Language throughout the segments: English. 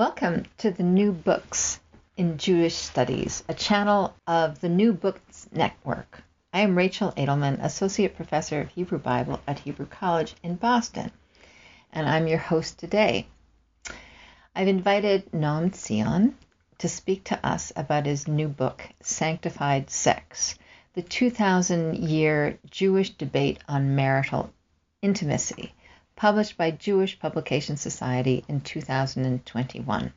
Welcome to the New Books in Jewish Studies, a channel of the New Books Network. I am Rachel Edelman, Associate Professor of Hebrew Bible at Hebrew College in Boston, and I'm your host today. I've invited Noam Zion to speak to us about his new book, Sanctified Sex The 2,000 Year Jewish Debate on Marital Intimacy published by Jewish Publication Society in 2021.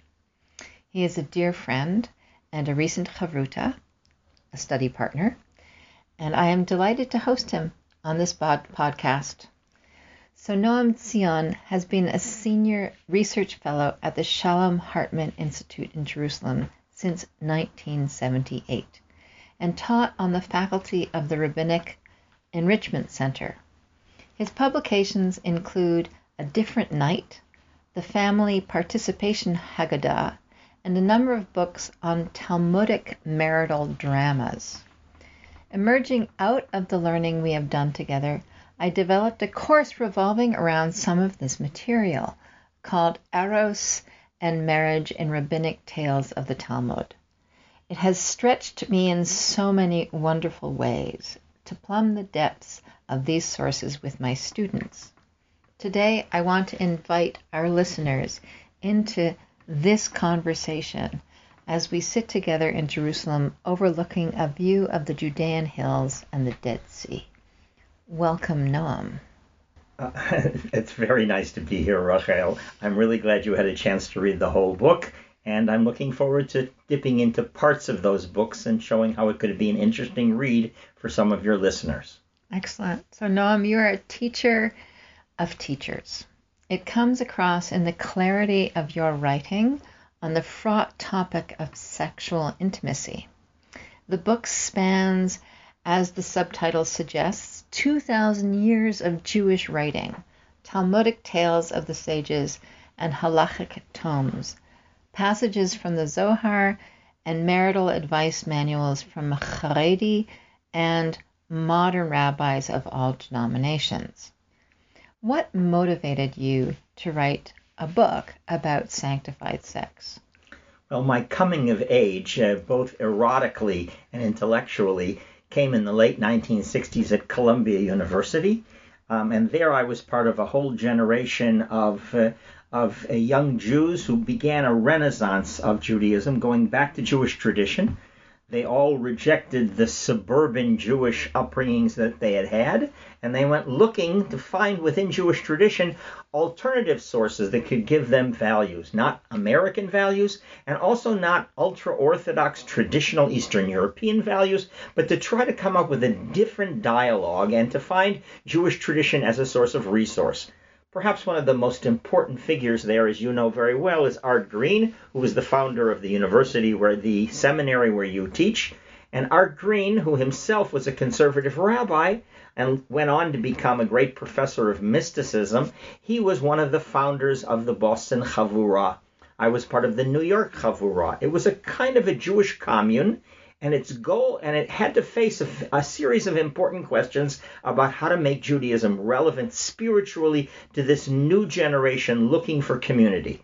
He is a dear friend and a recent chavruta, a study partner, and I am delighted to host him on this pod- podcast. So Noam Zion has been a senior research fellow at the Shalom Hartman Institute in Jerusalem since 1978 and taught on the faculty of the Rabbinic Enrichment Center his publications include A Different Night, the Family Participation Haggadah, and a number of books on Talmudic marital dramas. Emerging out of the learning we have done together, I developed a course revolving around some of this material called Eros and Marriage in Rabbinic Tales of the Talmud. It has stretched me in so many wonderful ways to plumb the depths of these sources with my students. Today, I want to invite our listeners into this conversation as we sit together in Jerusalem overlooking a view of the Judean hills and the Dead Sea. Welcome, Noam. Uh, it's very nice to be here, Rachel. I'm really glad you had a chance to read the whole book, and I'm looking forward to dipping into parts of those books and showing how it could be an interesting read for some of your listeners. Excellent. So, Noam, you are a teacher of teachers. It comes across in the clarity of your writing on the fraught topic of sexual intimacy. The book spans, as the subtitle suggests, 2,000 years of Jewish writing, Talmudic tales of the sages, and halachic tomes, passages from the Zohar, and marital advice manuals from Haredi and modern rabbis of all denominations. What motivated you to write a book about sanctified sex? Well, my coming of age, uh, both erotically and intellectually, came in the late 1960s at Columbia University. Um, and there I was part of a whole generation of, uh, of uh, young Jews who began a renaissance of Judaism, going back to Jewish tradition. They all rejected the suburban Jewish upbringings that they had had, and they went looking to find within Jewish tradition alternative sources that could give them values, not American values, and also not ultra Orthodox traditional Eastern European values, but to try to come up with a different dialogue and to find Jewish tradition as a source of resource. Perhaps one of the most important figures there, as you know very well, is Art Green, who was the founder of the university where the seminary where you teach. And Art Green, who himself was a conservative rabbi and went on to become a great professor of mysticism, he was one of the founders of the Boston Chavurah. I was part of the New York Chavurah. It was a kind of a Jewish commune and its goal, and it had to face a, a, series of important questions about how to make Judaism relevant spiritually to this new generation looking for community.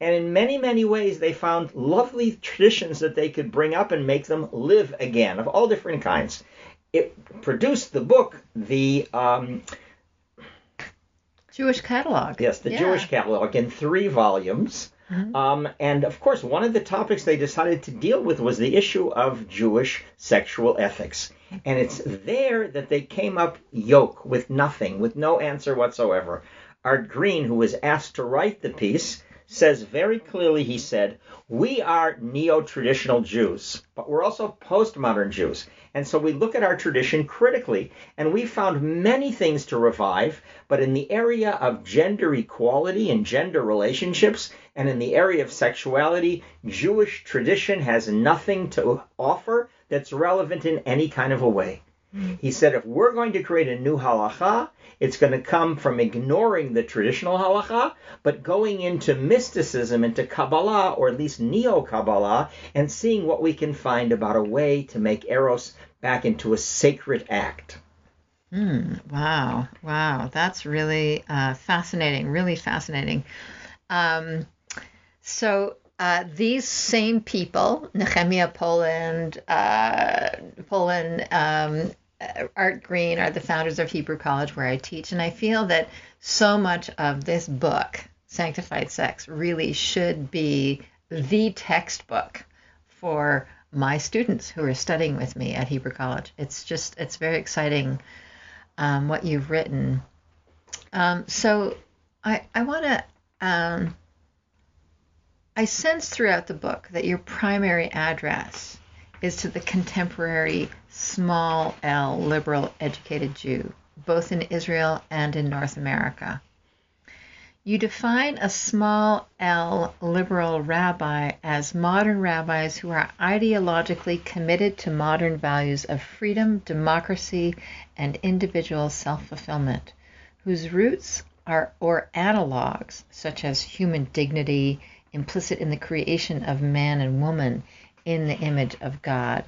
And in many, many ways, they found lovely traditions that they could bring up and make them live again of all different kinds. It produced the book, the um, Jewish Catalog. Yes, the yeah. Jewish Catalog in three volumes Mm-hmm. Um, and of course, one of the topics they decided to deal with was the issue of Jewish sexual ethics. And it's there that they came up yoke with nothing, with no answer whatsoever. Art Green, who was asked to write the piece, says very clearly, he said, We are neo traditional Jews, but we're also postmodern Jews. And so we look at our tradition critically, and we found many things to revive, but in the area of gender equality and gender relationships, and in the area of sexuality, Jewish tradition has nothing to offer that's relevant in any kind of a way. He said if we're going to create a new halacha, it's going to come from ignoring the traditional halacha, but going into mysticism, into Kabbalah, or at least Neo Kabbalah, and seeing what we can find about a way to make Eros back into a sacred act. Mm, wow, wow, that's really uh, fascinating, really fascinating. Um, so uh, these same people, Nehemiah Polen, uh, Polen, um, Art Green, are the founders of Hebrew College where I teach, and I feel that so much of this book, Sanctified Sex, really should be the textbook for my students who are studying with me at Hebrew College. It's just, it's very exciting um, what you've written. Um, so I, I want to um, I sense throughout the book that your primary address is to the contemporary small L liberal educated Jew, both in Israel and in North America. You define a small L liberal rabbi as modern rabbis who are ideologically committed to modern values of freedom, democracy, and individual self fulfillment, whose roots are or analogs such as human dignity implicit in the creation of man and woman in the image of God,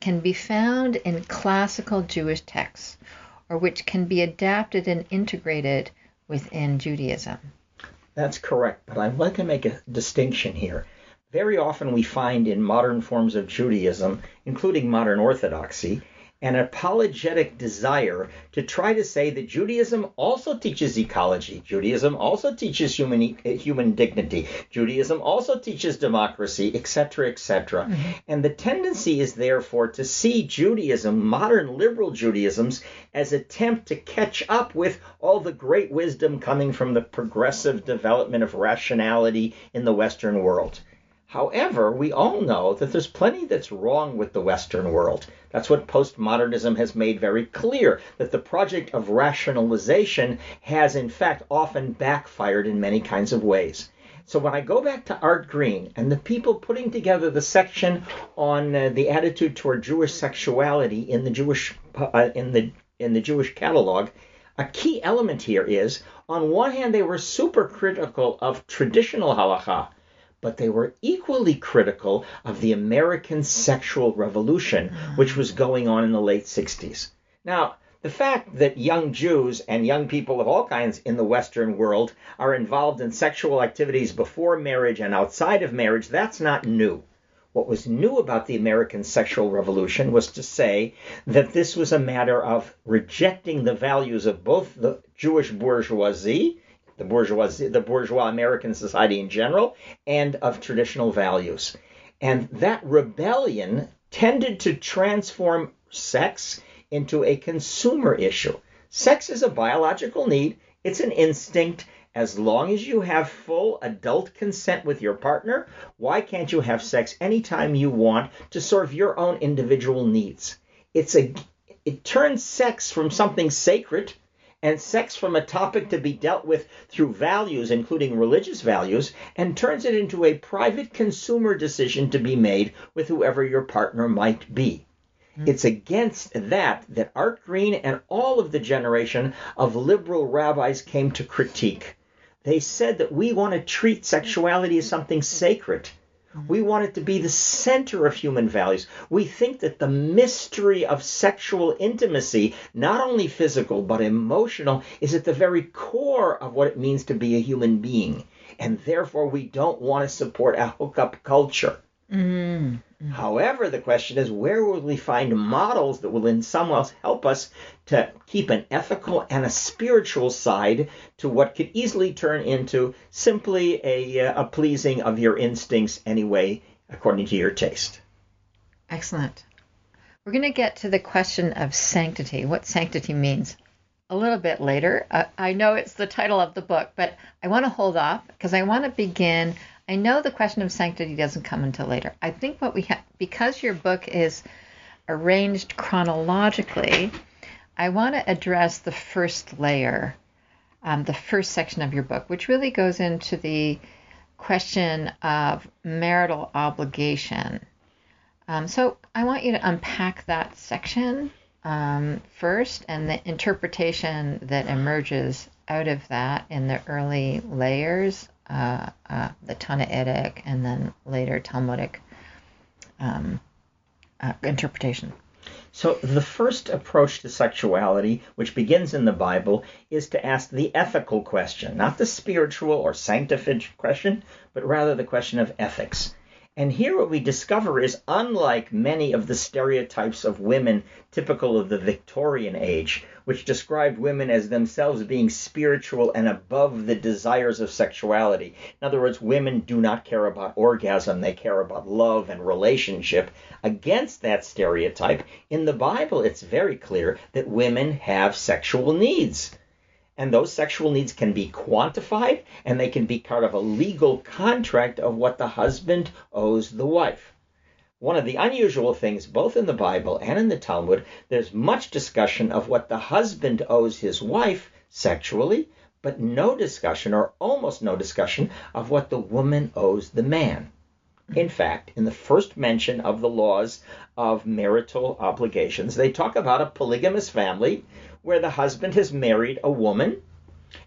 can be found in classical Jewish texts, or which can be adapted and integrated within Judaism. That's correct, but I'd like to make a distinction here. Very often we find in modern forms of Judaism, including modern Orthodoxy, an apologetic desire to try to say that Judaism also teaches ecology. Judaism also teaches human human dignity. Judaism also teaches democracy, etc., etc. Mm-hmm. And the tendency is therefore to see Judaism, modern liberal Judaisms, as attempt to catch up with all the great wisdom coming from the progressive development of rationality in the Western world. However, we all know that there's plenty that's wrong with the Western world. That's what postmodernism has made very clear that the project of rationalization has, in fact, often backfired in many kinds of ways. So when I go back to Art Green and the people putting together the section on uh, the attitude toward Jewish sexuality in the Jewish uh, in the in the Jewish catalog, a key element here is on one hand they were super critical of traditional halacha but they were equally critical of the American sexual revolution, which was going on in the late 60s. Now, the fact that young Jews and young people of all kinds in the Western world are involved in sexual activities before marriage and outside of marriage, that's not new. What was new about the American sexual revolution was to say that this was a matter of rejecting the values of both the Jewish bourgeoisie the bourgeoisie, the bourgeois American society in general, and of traditional values. And that rebellion tended to transform sex into a consumer issue. Sex is a biological need, it's an instinct. As long as you have full adult consent with your partner, why can't you have sex anytime you want to serve your own individual needs? It's a it turns sex from something sacred and sex from a topic to be dealt with through values, including religious values, and turns it into a private consumer decision to be made with whoever your partner might be. Mm-hmm. It's against that that Art Green and all of the generation of liberal rabbis came to critique. They said that we want to treat sexuality as something sacred Mm-hmm. we want it to be the center of human values. We think that the mystery of sexual intimacy, not only physical but emotional, is at the very core of what it means to be a human being. And therefore, we don't want to support a hookup culture. Mm-hmm. However, the question is where will we find models that will in some ways help us to keep an ethical and a spiritual side to what could easily turn into simply a, uh, a pleasing of your instincts anyway, according to your taste? Excellent. We're going to get to the question of sanctity, what sanctity means, a little bit later. Uh, I know it's the title of the book, but I want to hold off because I want to begin. I know the question of sanctity doesn't come until later. I think what we have, because your book is arranged chronologically, I want to address the first layer, um, the first section of your book, which really goes into the question of marital obligation um, so I want you to unpack that section um, first and the interpretation that emerges out of that in the early layers, uh, uh, the Tannaitic and then later Talmudic um, uh, interpretation. So, the first approach to sexuality, which begins in the Bible, is to ask the ethical question, not the spiritual or sanctified question, but rather the question of ethics. And here what we discover is unlike many of the stereotypes of women typical of the Victorian age, which described women as themselves being spiritual and above the desires of sexuality. In other words, women do not care about orgasm, they care about love and relationship. Against that stereotype, in the Bible, it's very clear that women have sexual needs and those sexual needs can be quantified and they can be part of a legal contract of what the husband owes the wife. One of the unusual things, both in the Bible and in the Talmud, there's much discussion of what the husband owes his wife sexually, but no discussion, or almost no discussion, of what the woman owes the man. In fact, in the first mention of the laws of marital obligations, they talk about a polygamous family where the husband has married a woman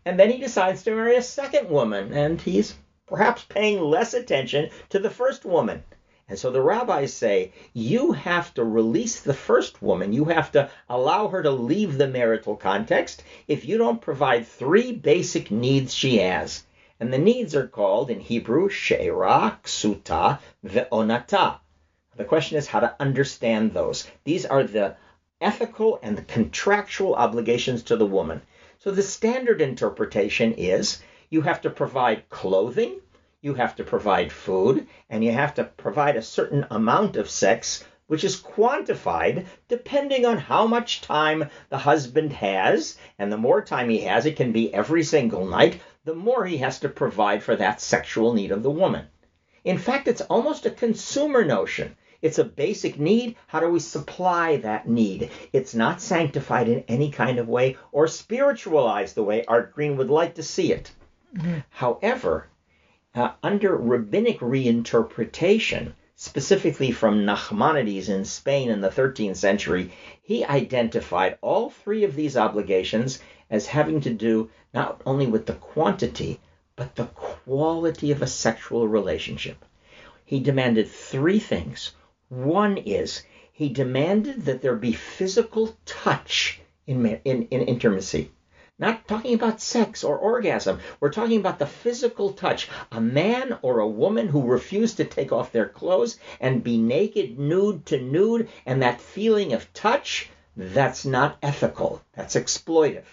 and then he decides to marry a second woman and he's perhaps paying less attention to the first woman. And so the rabbis say, you have to release the first woman. You have to allow her to leave the marital context if you don't provide three basic needs she has. And the needs are called in Hebrew She'era, Ksuta, Ve'onata. The question is how to understand those. These are the ethical and the contractual obligations to the woman. So the standard interpretation is you have to provide clothing, you have to provide food, and you have to provide a certain amount of sex, which is quantified depending on how much time the husband has. And the more time he has, it can be every single night, the more he has to provide for that sexual need of the woman. In fact, it's almost a consumer notion. It's a basic need. How do we supply that need? It's not sanctified in any kind of way or spiritualized the way Art Green would like to see it. Mm-hmm. However, uh, under rabbinic reinterpretation, specifically from Nachmanides in Spain in the 13th century, he identified all three of these obligations as having to do not only with the quantity, but the quality of a sexual relationship. He demanded three things one is he demanded that there be physical touch in, in, in intimacy. Not talking about sex or orgasm. We're talking about the physical touch. A man or a woman who refuse to take off their clothes and be naked, nude to nude, and that feeling of touch, that's not ethical. That's exploitive.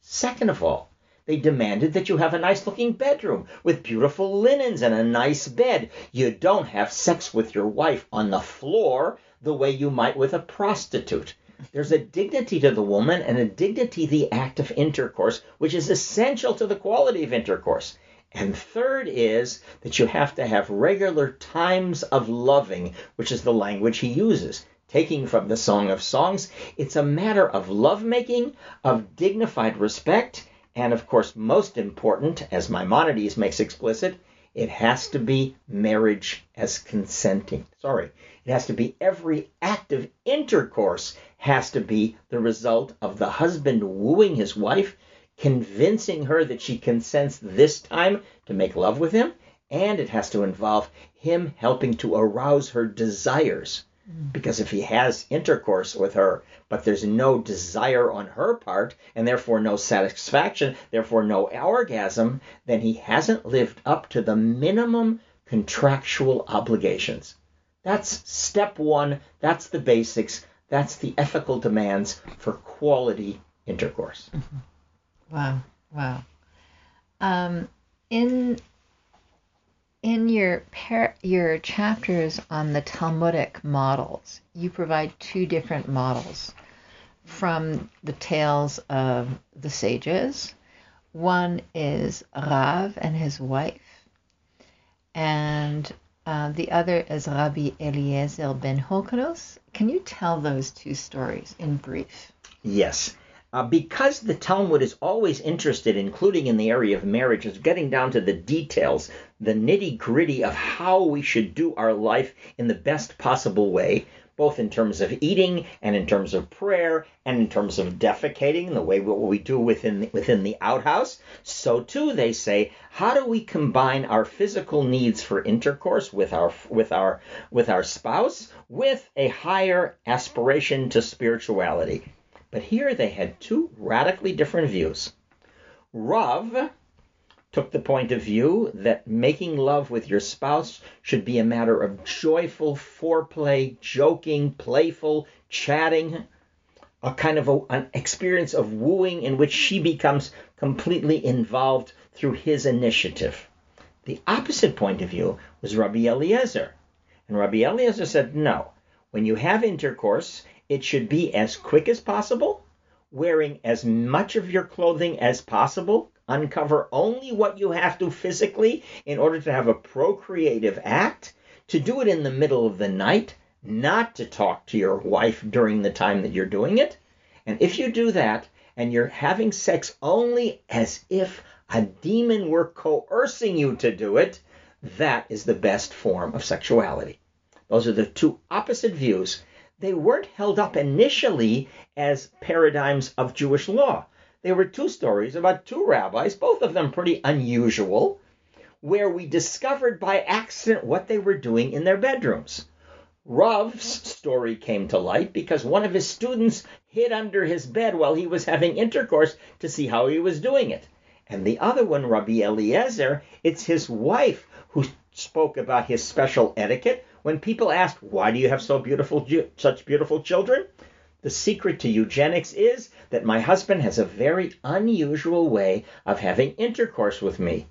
Second of all, they demanded that you have a nice looking bedroom with beautiful linens and a nice bed. You don't have sex with your wife on the floor the way you might with a prostitute. There's a dignity to the woman and a dignity to the act of intercourse, which is essential to the quality of intercourse. And third is that you have to have regular times of loving, which is the language he uses. Taking from the Song of Songs, it's a matter of lovemaking, of dignified respect, and of course, most important, as Maimonides makes explicit, it has to be marriage as consenting. Sorry, it has to be every act of intercourse has to be the result of the husband wooing his wife, convincing her that she consents this time to make love with him, and it has to involve him helping to arouse her desires. Because if he has intercourse with her, but there's no desire on her part, and therefore no satisfaction, therefore no orgasm, then he hasn't lived up to the minimum contractual obligations. That's step one. That's the basics. That's the ethical demands for quality intercourse. Wow, wow. Um, in in your par- your chapters on the Talmudic models, you provide two different models from the tales of the sages. One is Rav and his wife, and uh, the other is Rabbi Eliezer ben Horkonos. Can you tell those two stories in brief? Yes. Uh, because the Talmud is always interested, including in the area of marriage, is getting down to the details, the nitty gritty of how we should do our life in the best possible way, both in terms of eating and in terms of prayer and in terms of defecating, the way what we do within the, within the outhouse. So too, they say, how do we combine our physical needs for intercourse with our with our with our spouse with a higher aspiration to spirituality? But here they had two radically different views. Rav took the point of view that making love with your spouse should be a matter of joyful foreplay, joking, playful, chatting, a kind of a, an experience of wooing in which she becomes completely involved through his initiative. The opposite point of view was Rabbi Eliezer. And Rabbi Eliezer said, no, when you have intercourse, it should be as quick as possible, wearing as much of your clothing as possible, uncover only what you have to physically in order to have a procreative act, to do it in the middle of the night, not to talk to your wife during the time that you're doing it. And if you do that, and you're having sex only as if a demon were coercing you to do it, that is the best form of sexuality. Those are the two opposite views they weren't held up initially as paradigms of Jewish law. They were two stories about two rabbis, both of them pretty unusual, where we discovered by accident what they were doing in their bedrooms. Rav's story came to light because one of his students hid under his bed while he was having intercourse to see how he was doing it. And the other one, Rabbi Eliezer, it's his wife who spoke about his special etiquette when people asked, "Why do you have so beautiful such beautiful children?" The secret to eugenics is that my husband has a very unusual way of having intercourse with me.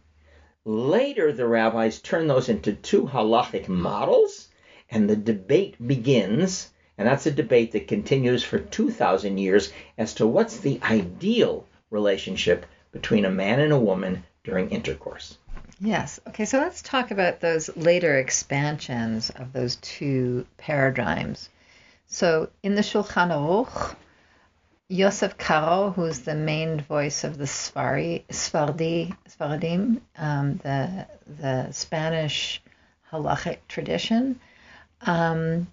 Later, the rabbis turn those into two halachic models, and the debate begins, and that's a debate that continues for 2,000 years as to what's the ideal relationship between a man and a woman during intercourse. Yes. Okay, so let's talk about those later expansions of those two paradigms. So in the Shulchan Aruch, Yosef Karo, who's the main voice of the Sfari, Sfardi, Sfaradim, um, the, the Spanish halachic tradition, um,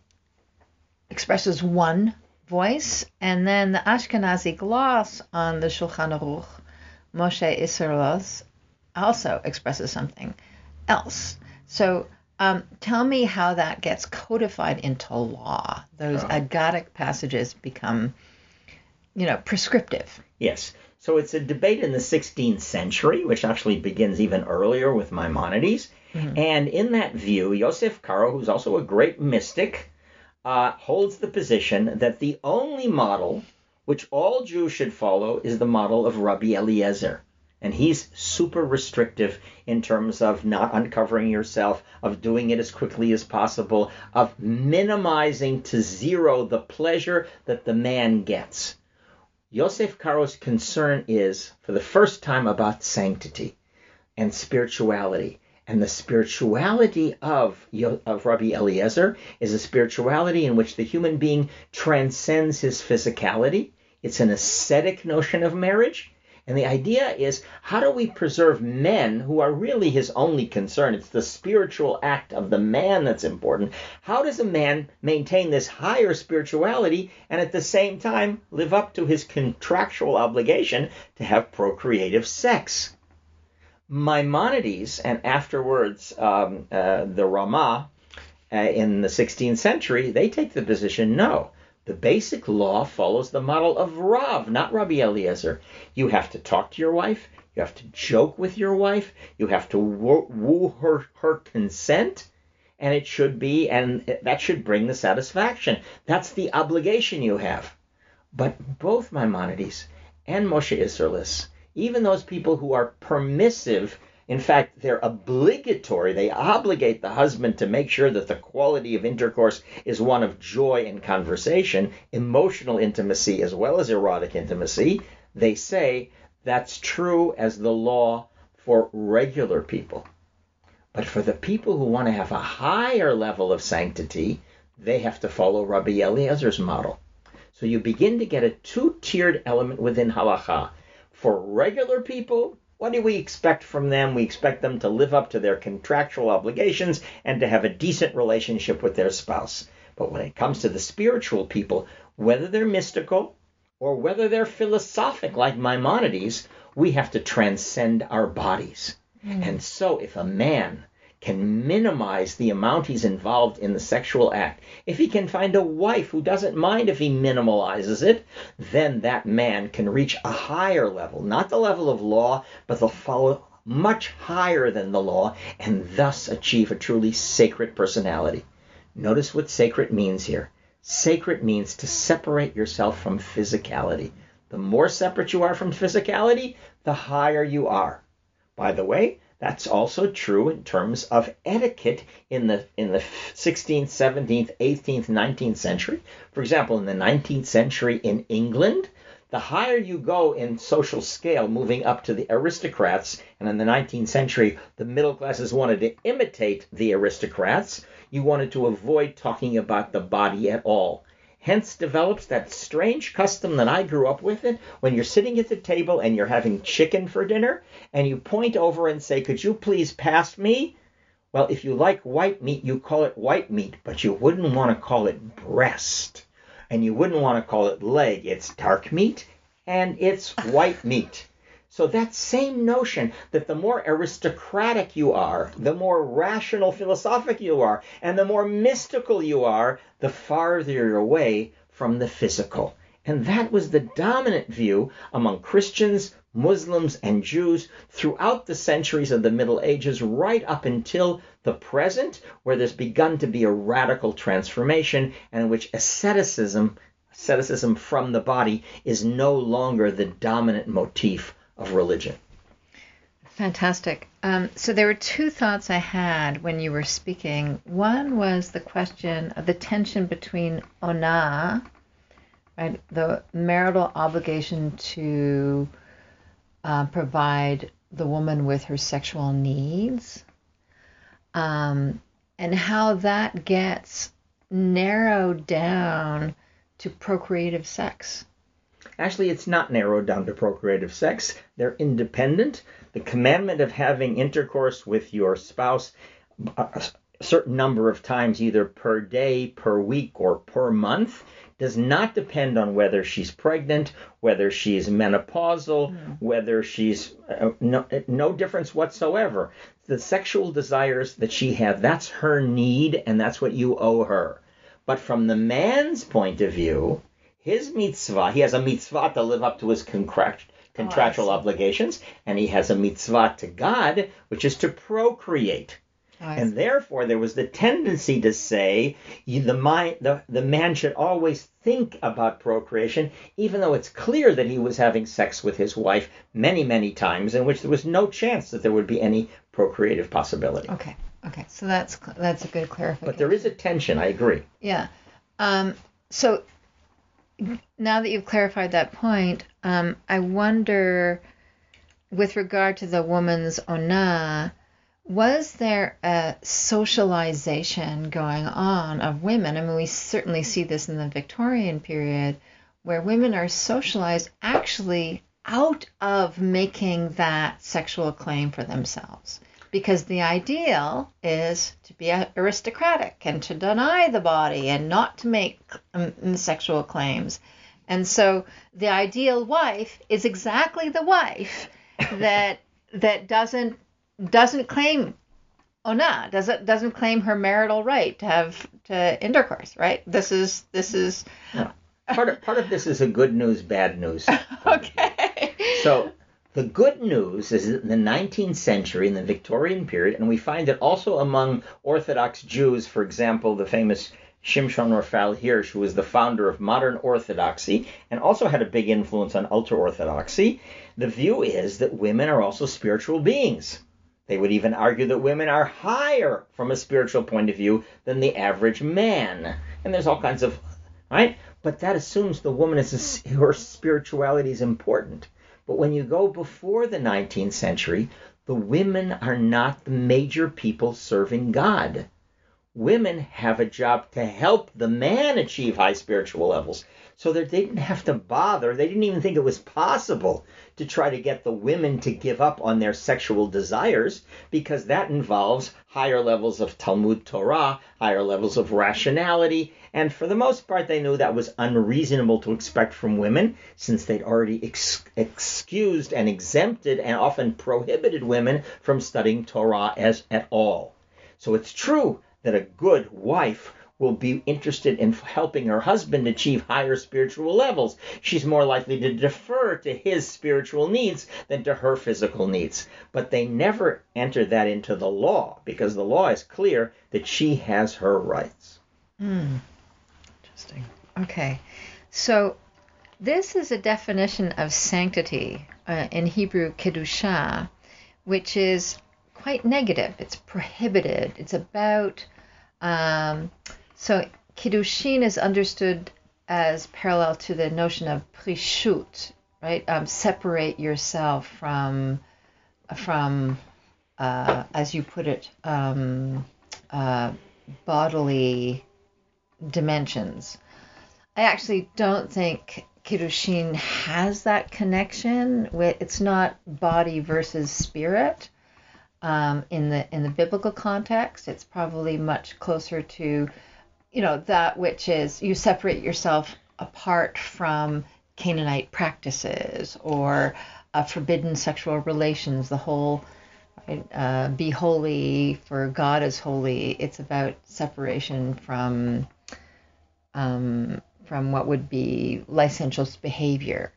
expresses one voice, and then the Ashkenazi gloss on the Shulchan Aruch, Moshe Isserles, also expresses something else. So um, tell me how that gets codified into law. Those oh. agadic passages become, you know, prescriptive. Yes. So it's a debate in the 16th century, which actually begins even earlier with Maimonides. Mm-hmm. And in that view, Yosef Karo, who's also a great mystic, uh, holds the position that the only model which all Jews should follow is the model of Rabbi Eliezer. And he's super restrictive in terms of not uncovering yourself, of doing it as quickly as possible, of minimizing to zero the pleasure that the man gets. Yosef Karo's concern is, for the first time, about sanctity and spirituality. And the spirituality of, of Rabbi Eliezer is a spirituality in which the human being transcends his physicality. It's an ascetic notion of marriage and the idea is how do we preserve men who are really his only concern? It's the spiritual act of the man that's important. How does a man maintain this higher spirituality and at the same time live up to his contractual obligation to have procreative sex? Maimonides and afterwards um, uh, the Rama uh, in the 16th century, they take the position no. The basic law follows the model of Rav, not Rabbi Eliezer. You have to talk to your wife. You have to joke with your wife. You have to woo, woo her, her consent. and it should be, and that should bring the satisfaction. That's the obligation you have. But both Maimonides and Moshe Isserles, even those people who are permissive, in fact, they're obligatory, they obligate the husband to make sure that the quality of intercourse is one of joy and conversation, emotional intimacy as well as erotic intimacy. They say that's true as the law for regular people. But for the people who want to have a higher level of sanctity, they have to follow Rabbi Eliezer's model. So you begin to get a two tiered element within halacha. For regular people, what do we expect from them? We expect them to live up to their contractual obligations and to have a decent relationship with their spouse. But when it comes to the spiritual people, whether they're mystical or whether they're philosophic like Maimonides, we have to transcend our bodies. Mm. And so, if a man can minimize the amount he's involved in the sexual act, if he can find a wife who doesn't mind if he minimalizes it, then that man can reach a higher level, not the level of law, but the follow much higher than the law, and thus achieve a truly sacred personality. Notice what sacred means here. Sacred means to separate yourself from physicality. The more separate you are from physicality, the higher you are. By the way, that's also true in terms of etiquette in the in the 16th, 17th, 18th, 19th century. For example, in the 19th century in England, the higher you go in social scale, moving up to the aristocrats, and in the 19th century, the middle classes wanted to imitate the aristocrats, you wanted to avoid talking about the body at all. Hence develops that strange custom that I grew up with it when you're sitting at the table and you're having chicken for dinner and you point over and say, Could you please pass me? Well, if you like white meat, you call it white meat, but you wouldn't want to call it breast. And you wouldn't want to call it leg. It's dark meat and it's white meat. So that same notion that the more aristocratic you are, the more rational philosophic you are, and the more mystical you are, the farther you're away from the physical. And that was the dominant view among Christians, Muslims, and Jews throughout the centuries of the Middle Ages, right up until the present, where there's begun to be a radical transformation and in which asceticism, asceticism from the body, is no longer the dominant motif of religion. Fantastic. Um, so there were two thoughts I had when you were speaking. One was the question of the tension between ona, right, the marital obligation to uh, provide the woman with her sexual needs, um, and how that gets narrowed down to procreative sex. Actually, it's not narrowed down to procreative sex. They're independent. The commandment of having intercourse with your spouse a certain number of times, either per day, per week, or per month, does not depend on whether she's pregnant, whether she's menopausal, mm. whether she's uh, no, no difference whatsoever. The sexual desires that she has, that's her need, and that's what you owe her. But from the man's point of view, his mitzvah, he has a mitzvah to live up to his contractual oh, obligations, and he has a mitzvah to God, which is to procreate. Oh, and therefore, there was the tendency to say the, mind, the, the man should always think about procreation, even though it's clear that he was having sex with his wife many, many times, in which there was no chance that there would be any procreative possibility. Okay, okay, so that's that's a good clarification. But there is a tension. I agree. Yeah. Um, so now that you've clarified that point, um, I wonder, with regard to the woman's ona, was there a socialization going on of women? I mean, we certainly see this in the Victorian period, where women are socialized actually out of making that sexual claim for themselves because the ideal is to be aristocratic and to deny the body and not to make um, sexual claims. And so the ideal wife is exactly the wife that that doesn't doesn't claim ona doesn't doesn't claim her marital right to have to intercourse right? This is this is part of part of this is a good news bad news. Okay. So The good news is that in the 19th century, in the Victorian period, and we find it also among Orthodox Jews, for example, the famous Shimshon Raphael Hirsch, who was the founder of modern Orthodoxy and also had a big influence on ultra Orthodoxy, the view is that women are also spiritual beings. They would even argue that women are higher from a spiritual point of view than the average man. And there's all kinds of, right? But that assumes the woman is a, her spirituality is important. But when you go before the 19th century, the women are not the major people serving God. Women have a job to help the man achieve high spiritual levels. So that they didn't have to bother, they didn't even think it was possible to try to get the women to give up on their sexual desires because that involves higher levels of Talmud Torah, higher levels of rationality, and for the most part, they knew that was unreasonable to expect from women since they'd already ex- excused and exempted and often prohibited women from studying Torah as at all. So it's true that a good wife will be interested in helping her husband achieve higher spiritual levels. She's more likely to defer to his spiritual needs than to her physical needs. But they never enter that into the law because the law is clear that she has her rights. Hmm. Interesting. Okay. So this is a definition of sanctity uh, in Hebrew kedusha, which is quite negative. It's prohibited. It's about um, so kiddushin is understood as parallel to the notion of prishut, right? Um, separate yourself from from uh, as you put it, um, uh, bodily dimensions. I actually don't think kiddushin has that connection with it's not body versus spirit um, in the in the biblical context. It's probably much closer to you know, that which is you separate yourself apart from Canaanite practices or uh, forbidden sexual relations, the whole uh, be holy for God is holy. It's about separation from um, from what would be licentious behavior,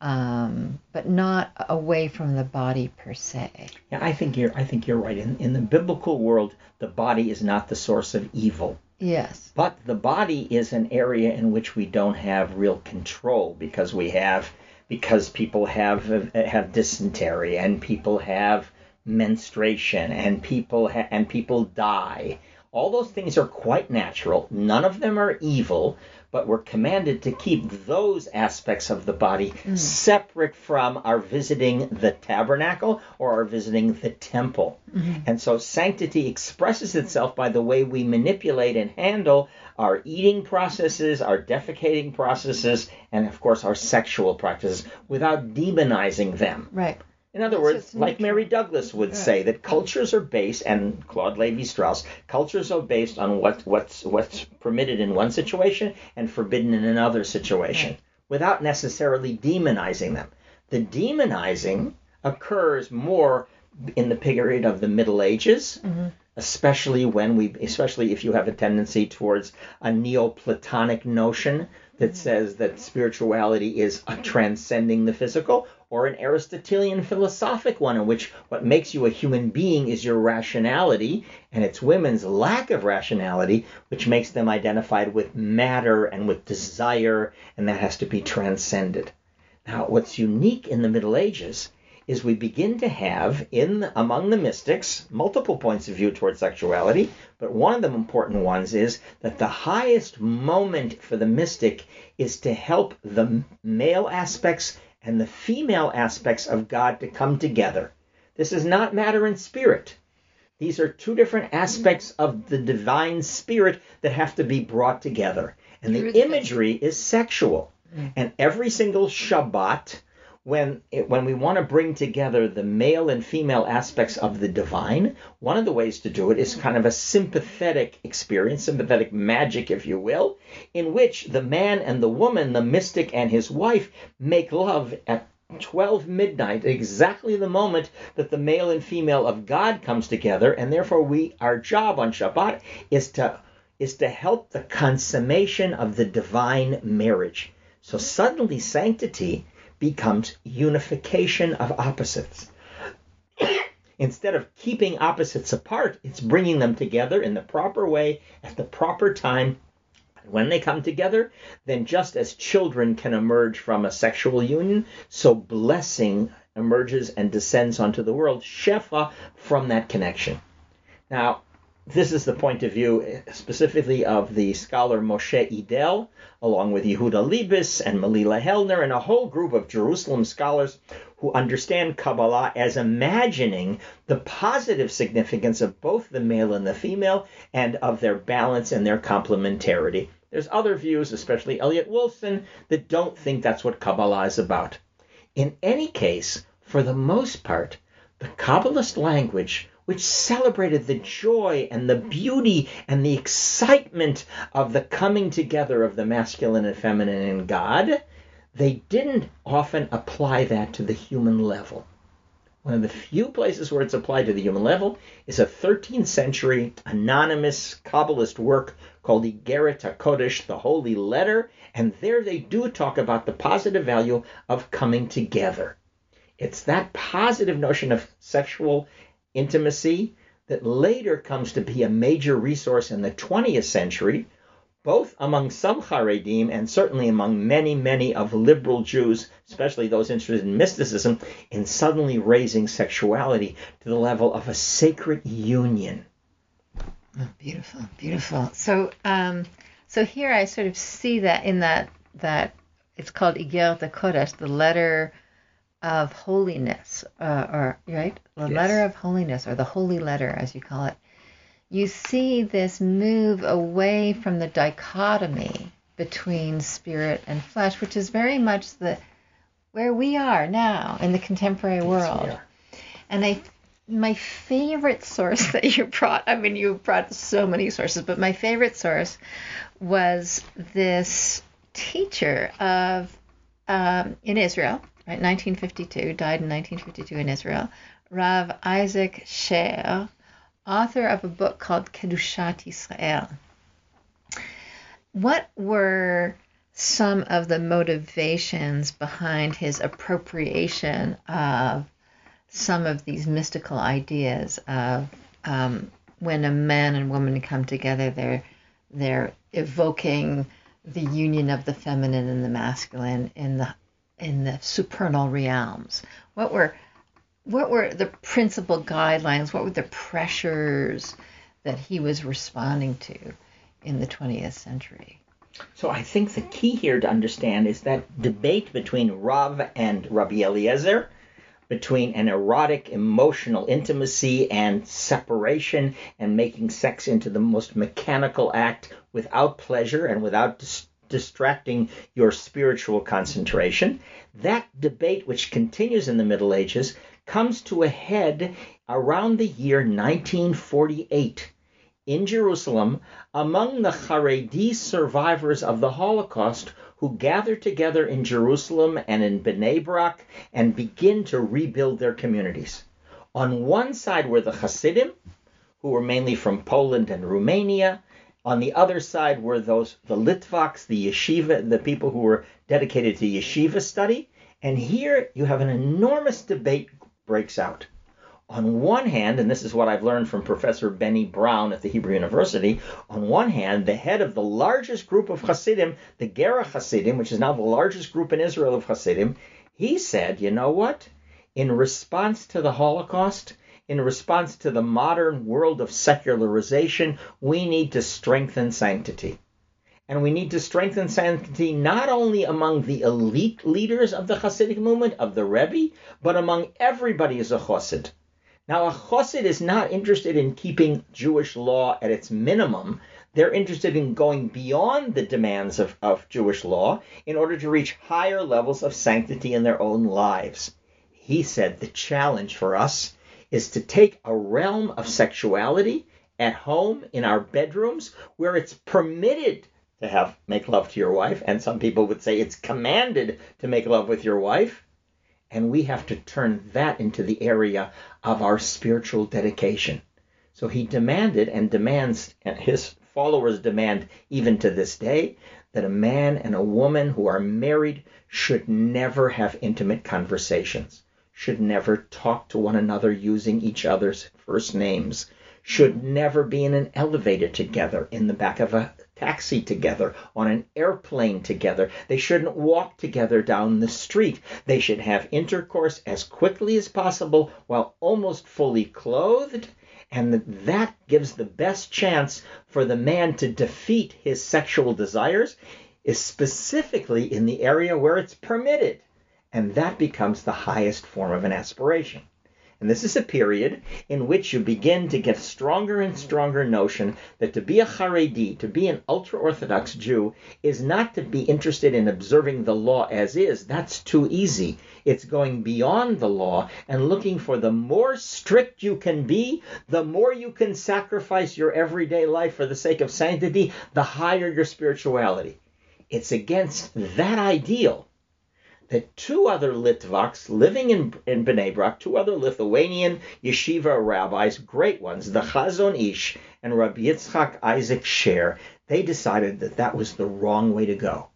um, but not away from the body per se. Yeah, I think you're I think you're right. In in the biblical world, the body is not the source of evil. Yes. But the body is an area in which we don't have real control because we have because people have have dysentery and people have menstruation and people ha- and people die. All those things are quite natural. None of them are evil, but we're commanded to keep those aspects of the body mm. separate from our visiting the tabernacle or our visiting the temple. Mm-hmm. And so sanctity expresses itself by the way we manipulate and handle our eating processes, our defecating processes, and of course our sexual practices without demonizing them. Right. In other words, like Mary Douglas would say, that cultures are based, and Claude Levi Strauss, cultures are based on what, what's, what's permitted in one situation and forbidden in another situation, right. without necessarily demonizing them. The demonizing occurs more in the period of the Middle Ages, mm-hmm. especially when we, especially if you have a tendency towards a Neoplatonic notion that mm-hmm. says that spirituality is transcending the physical, or an Aristotelian philosophic one in which what makes you a human being is your rationality, and it's women's lack of rationality which makes them identified with matter and with desire, and that has to be transcended. Now, what's unique in the Middle Ages is we begin to have in among the mystics multiple points of view towards sexuality, but one of the important ones is that the highest moment for the mystic is to help the male aspects and the female aspects of God to come together. This is not matter and spirit. These are two different aspects of the divine spirit that have to be brought together. And the imagery is sexual. Mm. And every single Shabbat, when it, when we want to bring together the male and female aspects of the divine, one of the ways to do it is kind of a sympathetic experience, sympathetic magic, if you will, in which the man and the woman, the mystic and his wife, make love at 12 midnight, exactly the moment that the male and female of God comes together, and therefore we our job on Shabbat is to is to help the consummation of the divine marriage. So suddenly sanctity becomes unification of opposites. Instead of keeping opposites apart, it's bringing them together in the proper way at the proper time. When they come together, then just as children can emerge from a sexual union, so blessing emerges and descends onto the world, Shefa, from that connection. Now, this is the point of view eh, specifically of the scholar Moshe Idel, along with Yehuda Liebes and Melila Hellner, and a whole group of Jerusalem scholars who understand Kabbalah as imagining the positive significance of both the male and the female and of their balance and their complementarity. There's other views, especially Elliot Wolfson, that don't think that's what Kabbalah is about. In any case, for the most part, the Kabbalist language which celebrated the joy and the beauty and the excitement of the coming together of the masculine and feminine in God, they didn't often apply that to the human level. One of the few places where it's applied to the human level is a 13th century anonymous Kabbalist work called Igeret HaKodesh, the Holy Letter, and there they do talk about the positive value of coming together. It's that positive notion of sexual intimacy that later comes to be a major resource in the 20th century, both among some Haredim and certainly among many, many of liberal Jews, especially those interested in mysticism, in suddenly raising sexuality to the level of a sacred union. Oh, beautiful, beautiful. So, um, so here I sort of see that in that that it's called Igeret HaKodesh, the letter of holiness, uh, or right, the yes. letter of holiness, or the holy letter, as you call it, you see this move away from the dichotomy between spirit and flesh, which is very much the where we are now in the contemporary world. Yes, and I, my favorite source that you brought, I mean, you brought so many sources, but my favorite source was this teacher of um, in Israel right, 1952, died in 1952 in Israel, Rav Isaac Sher, author of a book called Kedushat Israel. What were some of the motivations behind his appropriation of some of these mystical ideas of um, when a man and woman come together, they're they're evoking the union of the feminine and the masculine in the in the supernal realms? What were what were the principal guidelines? What were the pressures that he was responding to in the 20th century? So I think the key here to understand is that debate between Rav and Rabbi Eliezer, between an erotic emotional intimacy and separation and making sex into the most mechanical act without pleasure and without dis- distracting your spiritual concentration. That debate, which continues in the Middle Ages, comes to a head around the year 1948 in Jerusalem among the Haredi survivors of the Holocaust who gather together in Jerusalem and in Bnei Brak and begin to rebuild their communities. On one side were the Hasidim, who were mainly from Poland and Romania, on the other side were those the Litvaks, the yeshiva, the people who were dedicated to yeshiva study. And here you have an enormous debate breaks out. On one hand, and this is what I've learned from Professor Benny Brown at the Hebrew University, on one hand, the head of the largest group of Hasidim, the Gerer Hasidim, which is now the largest group in Israel of Hasidim, he said, you know what? In response to the Holocaust, in response to the modern world of secularization, we need to strengthen sanctity. And we need to strengthen sanctity not only among the elite leaders of the Hasidic movement, of the Rebbe, but among everybody as a Chassid. Now, a Chassid is not interested in keeping Jewish law at its minimum. They're interested in going beyond the demands of, of Jewish law in order to reach higher levels of sanctity in their own lives. He said the challenge for us is to take a realm of sexuality at home in our bedrooms where it's permitted to have make love to your wife and some people would say it's commanded to make love with your wife. And we have to turn that into the area of our spiritual dedication. So he demanded and demands and his followers demand even to this day that a man and a woman who are married should never have intimate conversations, should never talk to one another using each other's first names, should never be in an elevator together, in the back of a taxi together, on an airplane together. They shouldn't walk together down the street. They should have intercourse as quickly as possible while almost fully clothed. And that gives the best chance for the man to defeat his sexual desires, is specifically in the area where it's permitted. And that becomes the highest form of an aspiration. And this is a period in which you begin to get stronger and stronger notion that to be a Haredi, to be an ultra Orthodox Jew, is not to be interested in observing the law as is. That's too easy. It's going beyond the law and looking for the more strict you can be, the more you can sacrifice your everyday life for the sake of sanctity, the higher your spirituality. It's against that ideal that two other Litvaks living in, in Bnei Brak, two other Lithuanian yeshiva rabbis, great ones, the Chazon Ish and Rabbi Yitzchak Isaac Sher, they decided that that was the wrong way to go.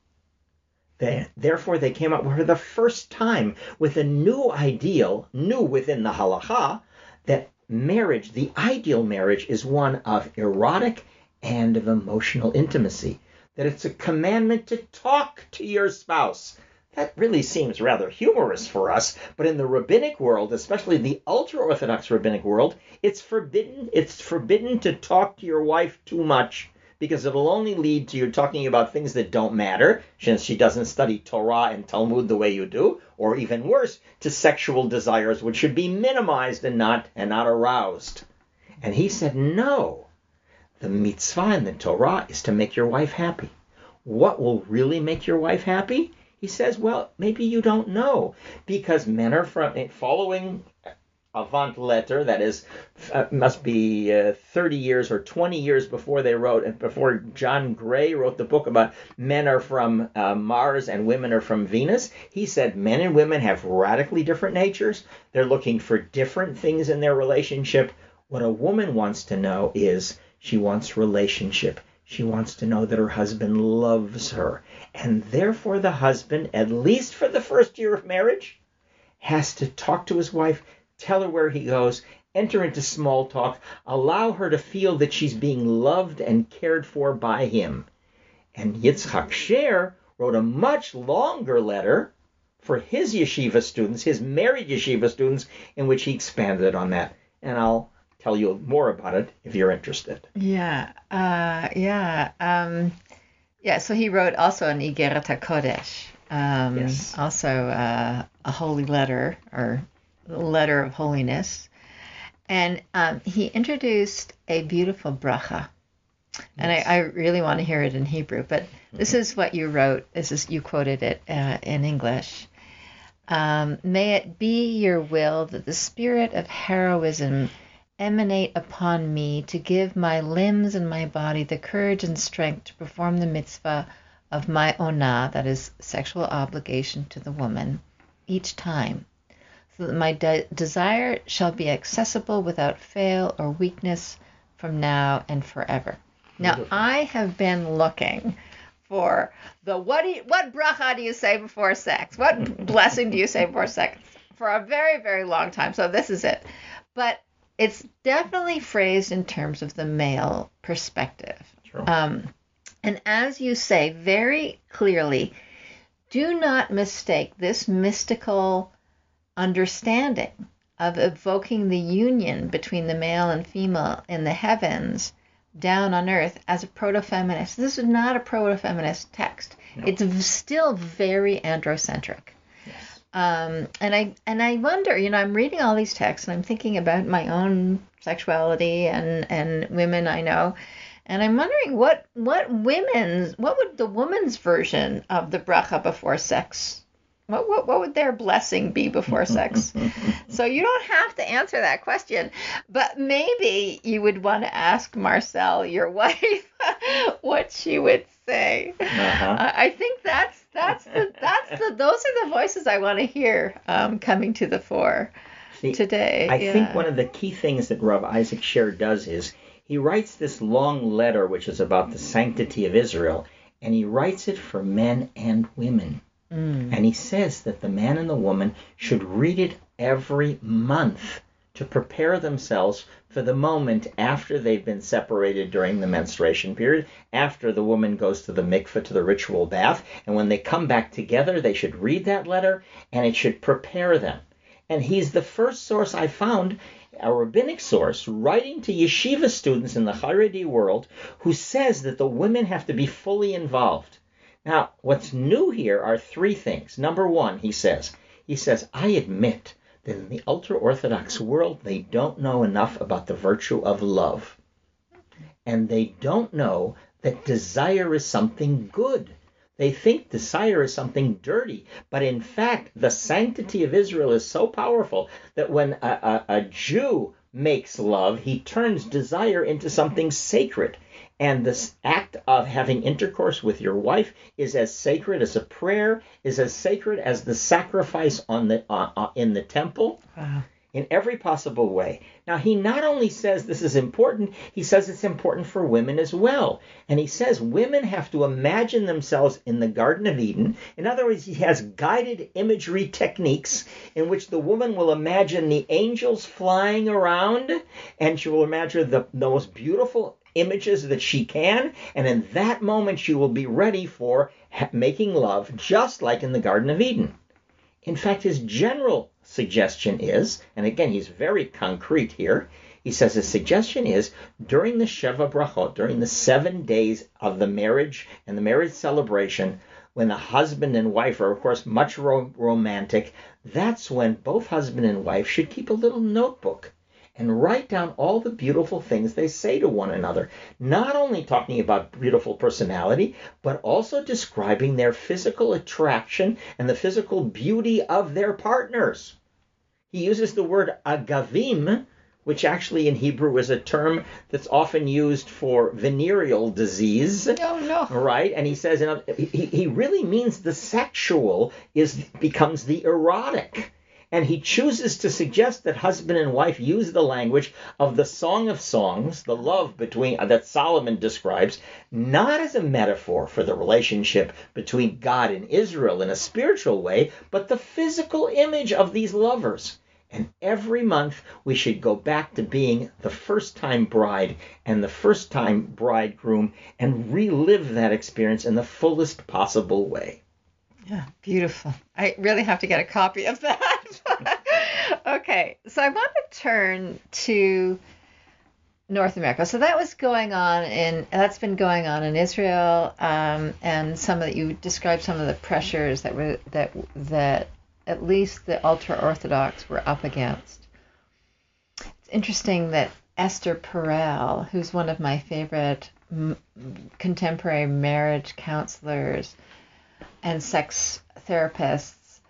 They, therefore, they came up for the first time with a new ideal, new within the halacha, that marriage, the ideal marriage, is one of erotic and of emotional intimacy. That it's a commandment to talk to your spouse that really seems rather humorous for us, but in the rabbinic world, especially the ultra-orthodox rabbinic world, it's forbidden it's forbidden to talk to your wife too much because it'll only lead to you talking about things that don't matter, since she doesn't study Torah and Talmud the way you do, or even worse, to sexual desires which should be minimized and not and not aroused. And he said, No. The mitzvah in the Torah is to make your wife happy. What will really make your wife happy? He says, well, maybe you don't know because men are from following avant letter that is uh, must be uh, 30 years or 20 years before they wrote and before john gray wrote the book about men are from uh, mars and women are from venus. He said men and women have radically different natures. They're looking for different things in their relationship. What a woman wants to know is she wants relationship she wants to know that her husband loves her. And therefore, the husband, at least for the first year of marriage, has to talk to his wife, tell her where he goes, enter into small talk, allow her to feel that she's being loved and cared for by him. And Yitzchak Sher wrote a much longer letter for his yeshiva students, his married yeshiva students, in which he expanded on that. And I'll tell you more about it if you're interested. Yeah, uh, yeah, um, yeah. So he wrote also an Igeret Kodesh, um, yes. also uh, a holy letter or letter of holiness, and um, he introduced a beautiful bracha. And yes. I, I, really want to hear it in Hebrew, but this mm-hmm. is what you wrote. This is you quoted it uh, in English. Um, may it be your will that the spirit of heroism emanate upon me to give my limbs and my body the courage and strength to perform the mitzvah of my onah, that is, sexual obligation to the woman, each time, so that my de- desire shall be accessible without fail or weakness from now and forever. Now, I have been looking for the what do you, what bracha do you say before sex? What blessing do you say before sex? For a very, very long time. So this is it. But it's definitely phrased in terms of the male perspective. Sure. Um, and as you say very clearly, do not mistake this mystical understanding of evoking the union between the male and female in the heavens down on earth as a proto feminist. This is not a proto feminist text, no. it's still very androcentric. Um, and I and I wonder, you know, I'm reading all these texts and I'm thinking about my own sexuality and and women I know, and I'm wondering what what women's what would the woman's version of the bracha before sex what, what, what would their blessing be before sex? so you don't have to answer that question, but maybe you would want to ask Marcel, your wife, what she would say. Uh-huh. I think that's that's the that's the those are the voices I want to hear um, coming to the fore See, today. I yeah. think one of the key things that Rav Isaac Sher does is he writes this long letter, which is about the sanctity of Israel, and he writes it for men and women. Mm. And he says that the man and the woman should read it every month to prepare themselves for the moment after they've been separated during the menstruation period, after the woman goes to the mikveh, to the ritual bath, and when they come back together, they should read that letter and it should prepare them. And he's the first source I found, a rabbinic source, writing to yeshiva students in the Haredi world who says that the women have to be fully involved. Now, what's new here are three things. Number one, he says, he says, I admit that in the ultra Orthodox world, they don't know enough about the virtue of love. And they don't know that desire is something good. They think desire is something dirty. But in fact, the sanctity of Israel is so powerful that when a, a, a Jew makes love, he turns desire into something sacred. And this act of having intercourse with your wife is as sacred as a prayer, is as sacred as the sacrifice on the uh, uh, in the temple. Wow. In every possible way. Now, he not only says this is important, he says it's important for women as well. And he says women have to imagine themselves in the Garden of Eden. In other words, he has guided imagery techniques in which the woman will imagine the angels flying around and she will imagine the, the most beautiful images that she can, and in that moment she will be ready for making love, just like in the Garden of Eden. In fact, his general suggestion is, and again, he's very concrete here. He says his suggestion is during the Sheva Brachot, during the seven days of the marriage and the marriage celebration, when the husband and wife are, of course, much ro- romantic, that's when both husband and wife should keep a little notebook and write down all the beautiful things they say to one another. Not only talking about beautiful personality, but also describing their physical attraction and the physical beauty of their partners. He uses the word agavim, which actually in Hebrew is a term that's often used for venereal disease. Oh no. Right, and he says you know, he, he really means the sexual is becomes the erotic and he chooses to suggest that husband and wife use the language of the Song of Songs, the love between uh, that Solomon describes, not as a metaphor for the relationship between God and Israel in a spiritual way, but the physical image of these lovers. And every month we should go back to being the first time bride and the first time bridegroom and relive that experience in the fullest possible way. Yeah, beautiful. I really have to get a copy of that. okay, so I want to turn to North America. So that was going on in that's been going on in Israel, um, and some of you described some of the pressures that were that that at least the ultra orthodox were up against. It's interesting that Esther Perel, who's one of my favorite m- contemporary marriage counselors and sex therapists,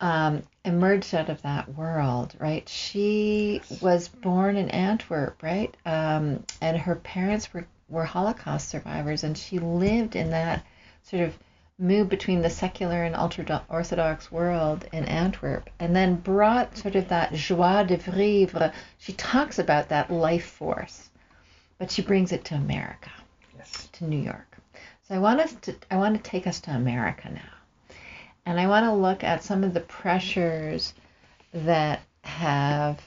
um, emerged out of that world, right? She was born in Antwerp, right? Um, and her parents were, were Holocaust survivors, and she lived in that sort of move between the secular and ultra orthodox world in Antwerp, and then brought sort of that joie de vivre. She talks about that life force, but she brings it to America, Yes. to New York. I want us to I want to take us to America now. And I want to look at some of the pressures that have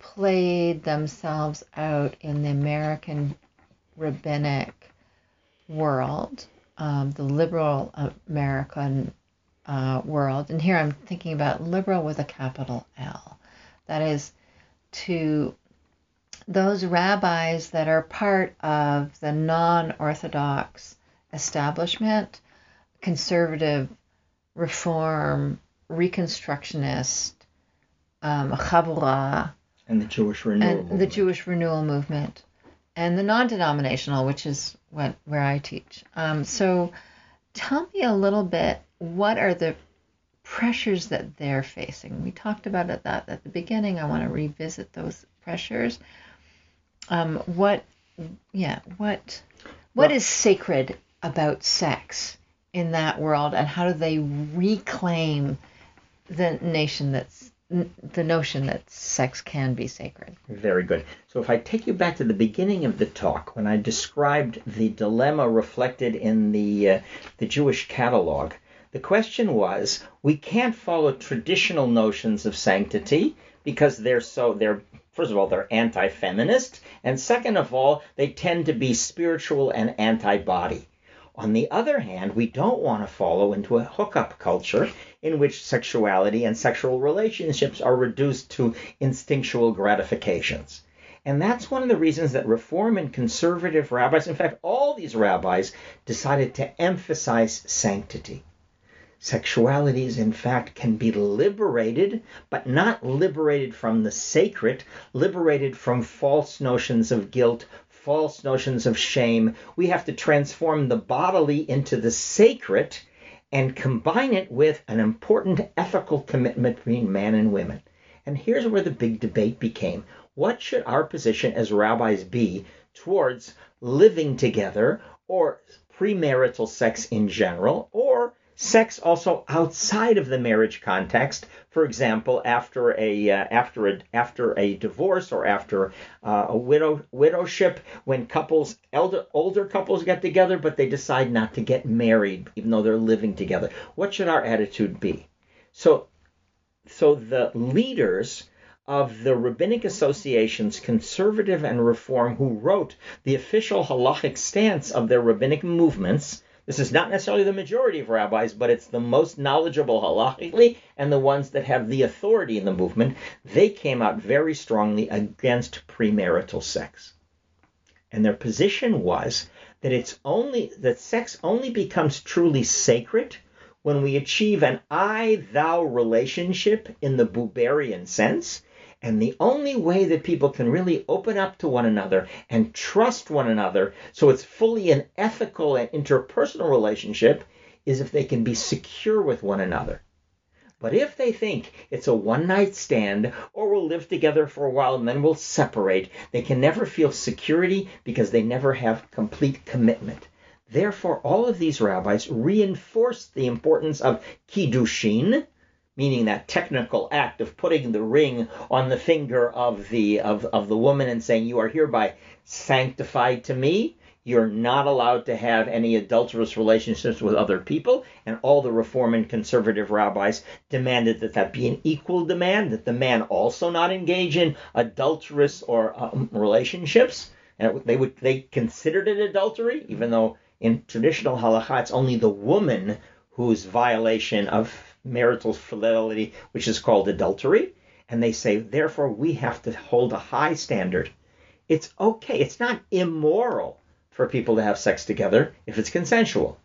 played themselves out in the American rabbinic world, um, the liberal American uh, world. And here I'm thinking about liberal with a capital L. That is to those rabbis that are part of the non Orthodox establishment, conservative, reform, reconstructionist, um, Chabura, And the Jewish renewal. and the movement. Jewish renewal movement, and the non denominational, which is what where I teach. Um, so tell me a little bit what are the pressures that they're facing? We talked about it that at the beginning. I want to revisit those pressures. Um, what, yeah, what, what Well- is sacred about sex in that world, and how do they reclaim the nation that's n- the notion that sex can be sacred. Very good. So if I take you back to the beginning of the talk, when I described the dilemma reflected in the uh, the Jewish catalog, the question was: we can't follow traditional notions of sanctity because they're so they're first of all they're anti-feminist, and second of all they tend to be spiritual and anti-body. On the other hand, we don't want to follow into a hookup culture in which sexuality and sexual relationships are reduced to instinctual gratifications. And that's one of the reasons that Reform and conservative rabbis, in fact, all these rabbis, decided to emphasize sanctity. Sexualities, in fact, can be liberated, but not liberated from the sacred, liberated from false notions of guilt, false notions of shame. We have to transform the bodily into the sacred and combine it with an important ethical commitment between man and women. And here's where the big debate became what should our position as rabbis be towards living together or premarital sex in general or sex also outside of the marriage context. For example, after a uh, after a after a divorce or after uh, a widow widowship, when couples elder older couples get together, but they decide not to get married, even though they're living together. What should our attitude be? So, so the leaders of the rabbinic associations, conservative and reform, who wrote the official halachic stance of their rabbinic movements this is not necessarily the majority of rabbis, but it's the most knowledgeable halachically and the ones that have the authority in the movement. They came out very strongly against premarital sex. And their position was that it's only that sex only becomes truly sacred when we achieve an I thou relationship in the Buberian sense and the only way that people can really open up to one another and trust one another so it's fully an ethical and interpersonal relationship is if they can be secure with one another. But if they think it's a one night stand or we'll live together for a while and then we'll separate, they can never feel security because they never have complete commitment. Therefore, all of these rabbis reinforce the importance of kiddushin, meaning that technical act of putting the ring on the finger of the of, of the woman and saying you are hereby sanctified to me. You're not allowed to have any adulterous relationships with other people. And all the reform and conservative rabbis demanded that that be an equal demand that the man also not engage in adulterous or um, relationships. And they would they considered it adultery even though in traditional halakha it's only the woman whose violation of marital fidelity, which is called adultery. And they say, therefore, we have to hold a high standard. It's okay, it's not immoral for people to have sex together if it's consensual.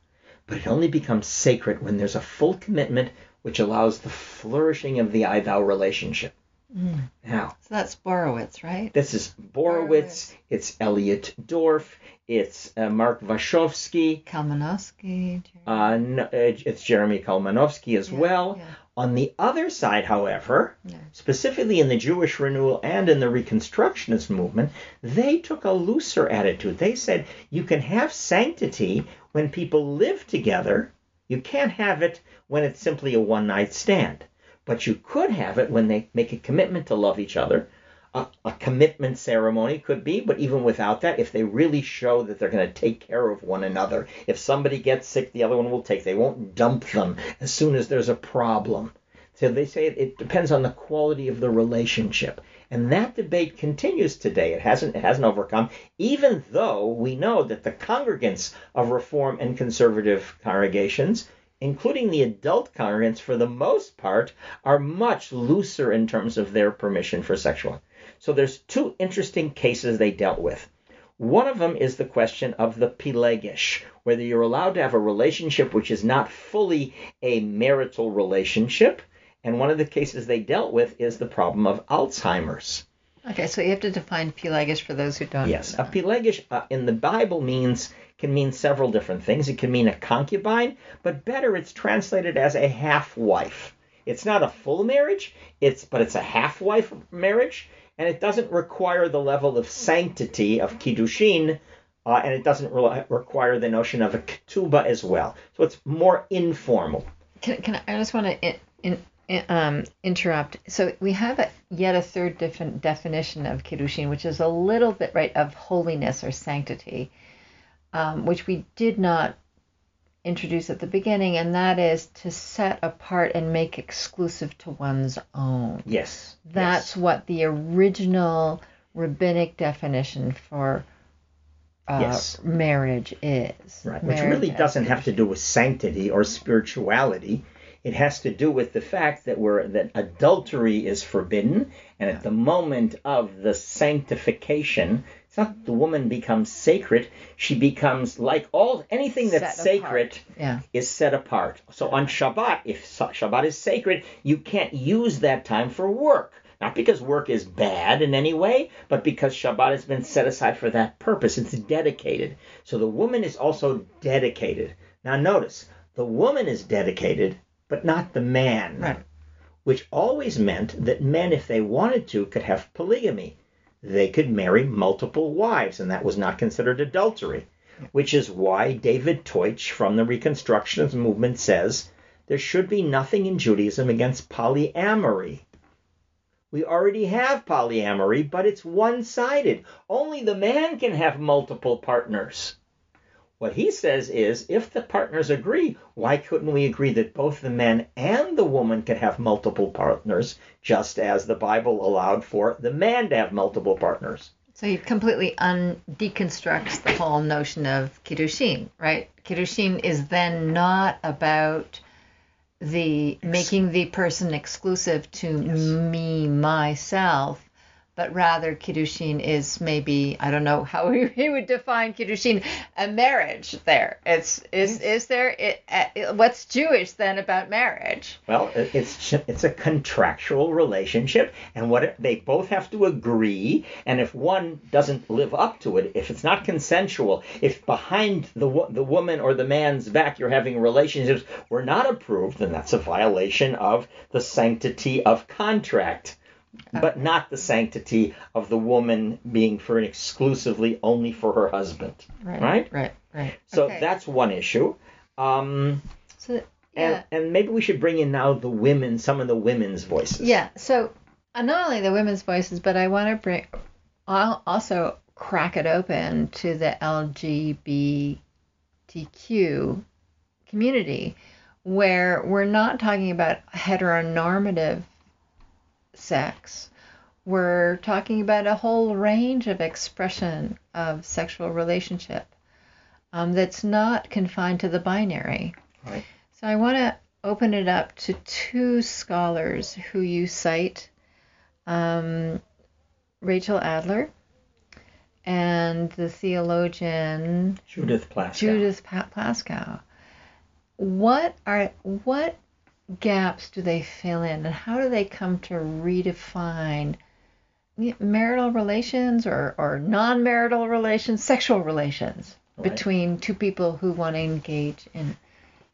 But it only becomes sacred when there's a full commitment which allows the flourishing of the I thou relationship. Mm. Now, so that's Borowitz, right? This is Borowitz. Borowitz. It's Elliot Dorff. It's uh, Mark Washofsky. Kalmanofsky. Uh, no, uh, it's Jeremy Kalmanofsky as yeah, well. Yeah. On the other side, however, yeah. specifically in the Jewish renewal and in the Reconstructionist movement, they took a looser attitude. They said you can have sanctity when people live together. You can't have it when it's simply a one night stand. But you could have it when they make a commitment to love each other, a, a, commitment ceremony could be, but even without that, if they really show that they're going to take care of one another, if somebody gets sick, the other one will take. They won't dump them as soon as there's a problem. So they say it, it depends on the quality of the relationship. And that debate continues today. It hasn't it hasn't overcome, even though we know that the congregants of Reform and conservative congregations including the adult congregants, for the most part, are much looser in terms of their permission for sexual. So there's two interesting cases they dealt with. One of them is the question of the pilegish, whether you're allowed to have a relationship which is not fully a marital relationship. And one of the cases they dealt with is the problem of Alzheimer's. Okay, so you have to define pilegish for those who don't. Yes, know. a pilegish uh, in the Bible means can mean several different things. It can mean a concubine, but better it's translated as a half wife. It's not a full marriage, it's but it's a half wife marriage and it doesn't require the level of sanctity of kiddushin, uh, and it doesn't re- require the notion of a ketubah as well. So it's more informal. Can, can I, I just want to in, in, um, interrupt. So we have a, yet a third different definition of kiddushin, which is a little bit right of holiness or sanctity, um, which we did not introduce at the beginning, and that is to set apart and make exclusive to one's own. Yes. That's yes. what the original rabbinic definition for uh, Yes. marriage is. Right, which really doesn't have to do with sanctity or spirituality. It has to do with the fact that we're that adultery is forbidden, and at the moment of the sanctification, it's not that the woman becomes sacred; she becomes like all anything that's Set sacred. Yeah. is set apart. So on Shabbat, if Shabbat is sacred, you can't use that time for work. Not because work is bad in any way, but because Shabbat has been set aside for that purpose. It's dedicated. So the woman is also dedicated. Now notice, the woman is dedicated, but not the man. Right. Which always meant that men, if they wanted to, could have polygamy. They could marry multiple wives, and that was not considered adultery. Which is why David Teutsch from the Reconstructionist movement says there should be nothing in Judaism against polyamory. We already have polyamory, but it's one sided. Only the man can have multiple partners. What he says is if the partners agree, why couldn't we agree that both the man and the woman can have multiple partners, just as the Bible allowed for the man to have multiple partners? So he completely un- deconstructs the whole notion of kiddushin, right? Kiddushin is then not about the making the person exclusive to me myself, but rather kiddushin is maybe I don't know how he, would define kiddushin a marriage. There, it's is is there it, uh, what's Jewish then about marriage? Well, it's it's a contractual relationship, and what it, they both have to agree. And if one doesn't live up to it, if it's not consensual, if behind the the woman or the man's back you're having relationships were not approved, then that's a violation of the sanctity of contract. But not the sanctity of the woman being for an exclusively only for her husband. Right? right, right. So Okay. that's one issue. Um, so and, yeah. and maybe we should bring in now the women, some of the women's voices. Yeah. So uh, not only the women's voices, but I want to bring I'll also crack it open to the LGBTQ community, where we're not talking about heteronormative sex. We're talking about a whole range of expression of sexual relationship um, that's not confined to the binary. Right. So I want to open it up to two scholars who you cite um, Rachel Adler and the theologian Judith Plaskow. Judith Pa- Plaskow. What are what gaps do they fill in, and how do they come to redefine marital relations or, or non-marital relations, sexual relations Right. between two people who want to engage in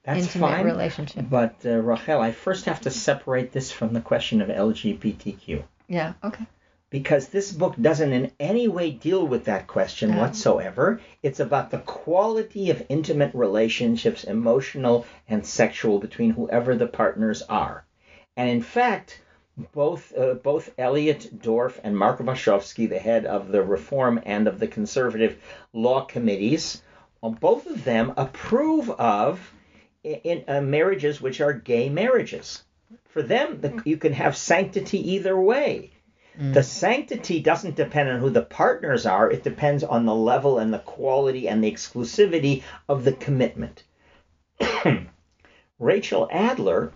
That's intimate fine. relationship? But uh, Rachel, I first have to separate this from the question of LGBTQ Yeah. Okay. Because this book doesn't in any way deal with that question No. whatsoever. It's about the quality of intimate relationships, emotional and sexual, between whoever the partners are. And in fact, both uh, both Elliot Dorff and Mark Washofsky, the head of the Reform and of the Conservative law committees, uh, both of them approve of in, in uh, marriages which are gay marriages. For them, the, you can have sanctity either way. Mm. The sanctity doesn't depend on who the partners are, it depends on the level and the quality and the exclusivity of the commitment. Rachel Adler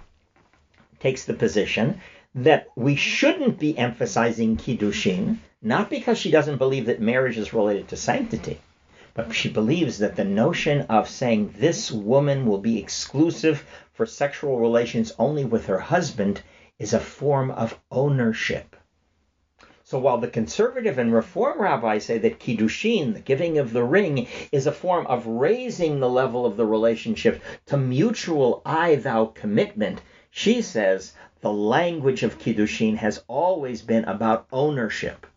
takes the position that we shouldn't be emphasizing Kiddushin, not because she doesn't believe that marriage is related to sanctity, but she believes that the notion of saying this woman will be exclusive for sexual relations only with her husband is a form of ownership. So while the conservative and reform rabbis say that kiddushin, the giving of the ring, is a form of raising the level of the relationship to mutual I thou commitment, she says the language of kiddushin has always been about ownership.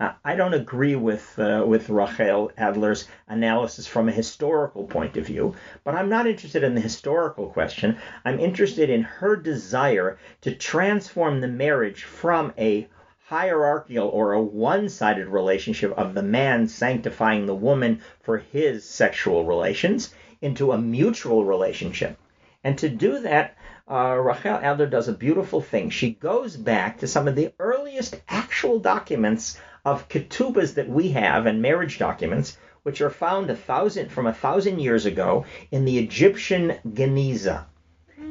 Uh, I don't agree with uh, with Rachel Adler's analysis from a historical point of view, but I'm not interested in the historical question. I'm interested in her desire to transform the marriage from a hierarchical or a one-sided relationship of the man sanctifying the woman for his sexual relations into a mutual relationship. And to do that, uh, Rachel Adler does a beautiful thing. She goes back to some of the earliest actual documents of ketubas that we have and marriage documents, which are found a thousand from a thousand years ago in the Egyptian Geniza.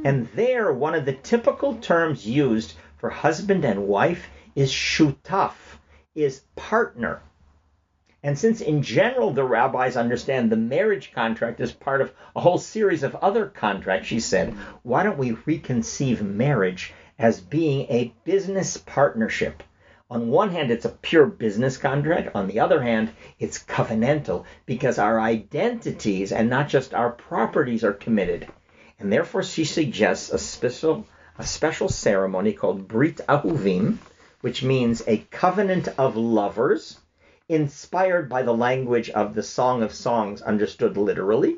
And there, one of the typical terms used for husband and wife is shutaf, is partner. And since in general the rabbis understand the marriage contract as part of a whole series of other contracts, she said, why don't we reconceive marriage as being a business partnership? On one hand, it's a pure business contract. On the other hand, it's covenantal because our identities and not just our properties are committed. And therefore, she suggests a special, a special ceremony called Brit Ahuvim, which means a covenant of lovers, inspired by the language of the Song of Songs, understood literally,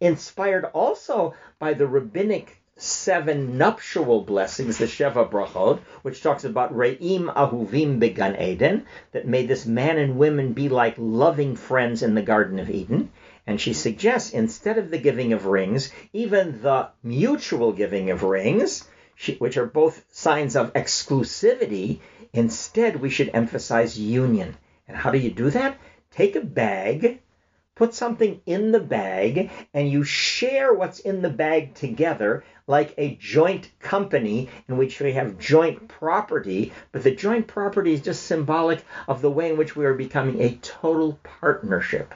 inspired also by the rabbinic seven nuptial blessings, the Sheva Brachot, which talks about Re'im Ahuvim Began Eden, that may this man and women be like loving friends in the Garden of Eden. And she suggests instead of the giving of rings, even the mutual giving of rings, which are both signs of exclusivity, instead we should emphasize union. And how do you do that? Take a bag put something in the bag and you share what's in the bag together like a joint company in which we have joint property, but the joint property is just symbolic of the way in which we are becoming a total partnership.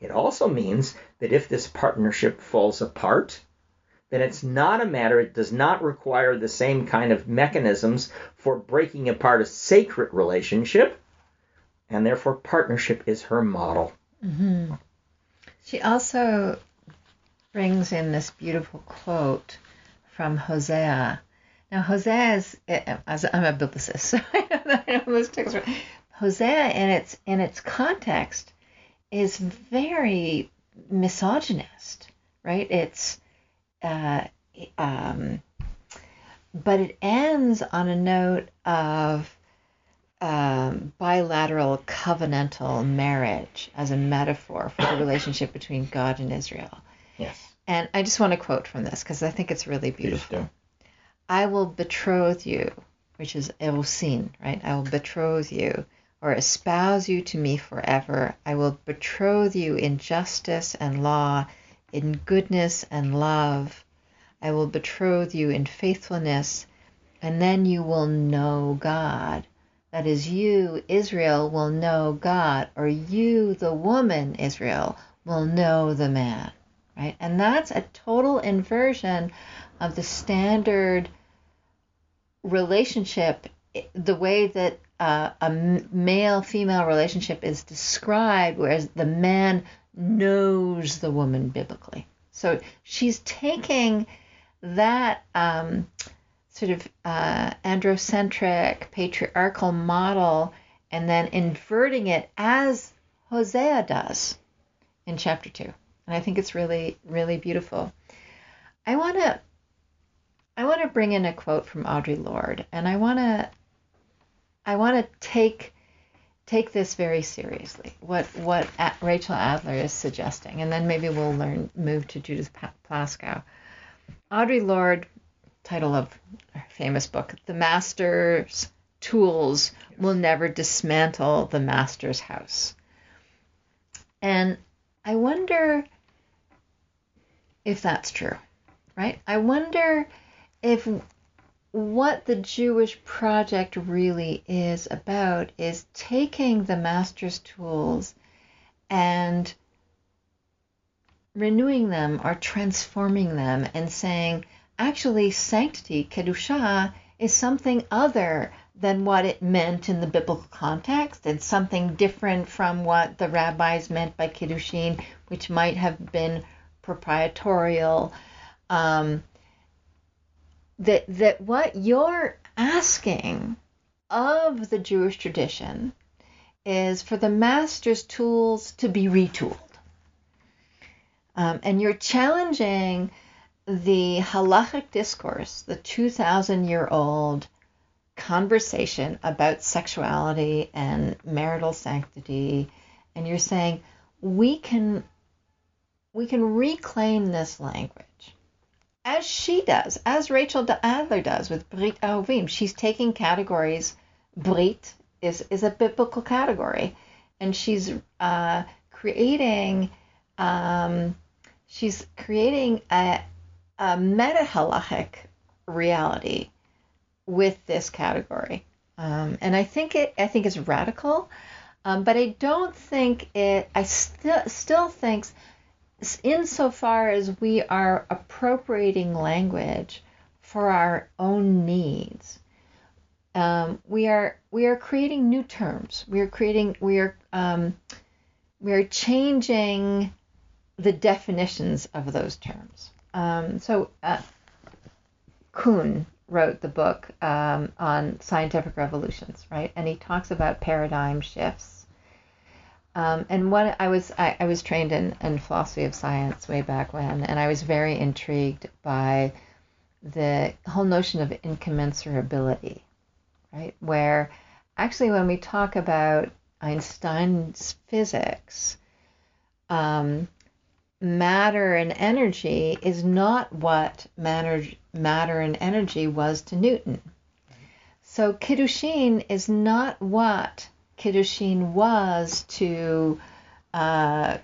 It also means that if this partnership falls apart, then it's not a matter, it does not require the same kind of mechanisms for breaking apart a sacred relationship, and therefore partnership is her model. Mm-hmm. She also brings in this beautiful quote from Hosea. Now, Hosea is, as I'm a biblicist, so I know that I know those texts. Hosea, in its in its context, is very misogynist, right? It's, uh, um, but it ends on a note of um, bilateral covenantal marriage as a metaphor for the relationship between God and Israel. Yes. And I just want to quote from this because I think it's really beautiful. I will betroth you, which is erosin, right? I will betroth you or espouse you to me forever. I will betroth you in justice and law, in goodness and love. I will betroth you in faithfulness, and then you will know God that is, you, Israel, will know God, or you, the woman, Israel, will know the man, right? And that's a total inversion of the standard relationship, the way that uh, a male female relationship is described, whereas the man knows the woman biblically. So she's taking that um, sort of uh, androcentric patriarchal model and then inverting it as Hosea does in chapter 2. And I think it's really, really beautiful. I want to. I want to bring in a quote from Audre Lorde, and I want to, I want to take, take this very seriously. What what Rachel Adler is suggesting, and then maybe we'll learn move to Judith Plaskow. Audre Lorde title of our famous book, The Master's Tools Will Never Dismantle the Master's House. And I wonder if that's true, right? I wonder if what the Jewish project really is about is taking the master's tools and renewing them or transforming them and saying, actually sanctity, kedusha, is something other than what it meant in the biblical context and something different from what the rabbis meant by kiddushin, which might have been proprietorial. Um, that that what you're asking of the Jewish tradition is for the master's tools to be retooled. Um, and you're challenging the halachic discourse, the 2,000 year old conversation about sexuality and marital sanctity, and you're saying we can we can reclaim this language as she does, as Rachel Adler does with Brit Ahuvim. She's taking categories. Brit is is a biblical category, and she's uh, creating um, she's creating a, a meta halachic reality with this category. Um, and I think it I think it's radical, um, but I don't think it. I still still think, insofar as we are appropriating language for our own needs, um, we are we are creating new terms. We are creating we are um, we are changing the definitions of those terms. Um, so uh, Kuhn wrote the book um, on scientific revolutions, right? And he talks about paradigm shifts. Um, and what I was I, I was trained in, in philosophy of science way back when, and I was very intrigued by the whole notion of incommensurability, right? Where actually, when we talk about Einstein's physics, um, matter and energy is not what matter, matter and energy was to Newton. So Kiddushin is not what Kiddushin was to uh,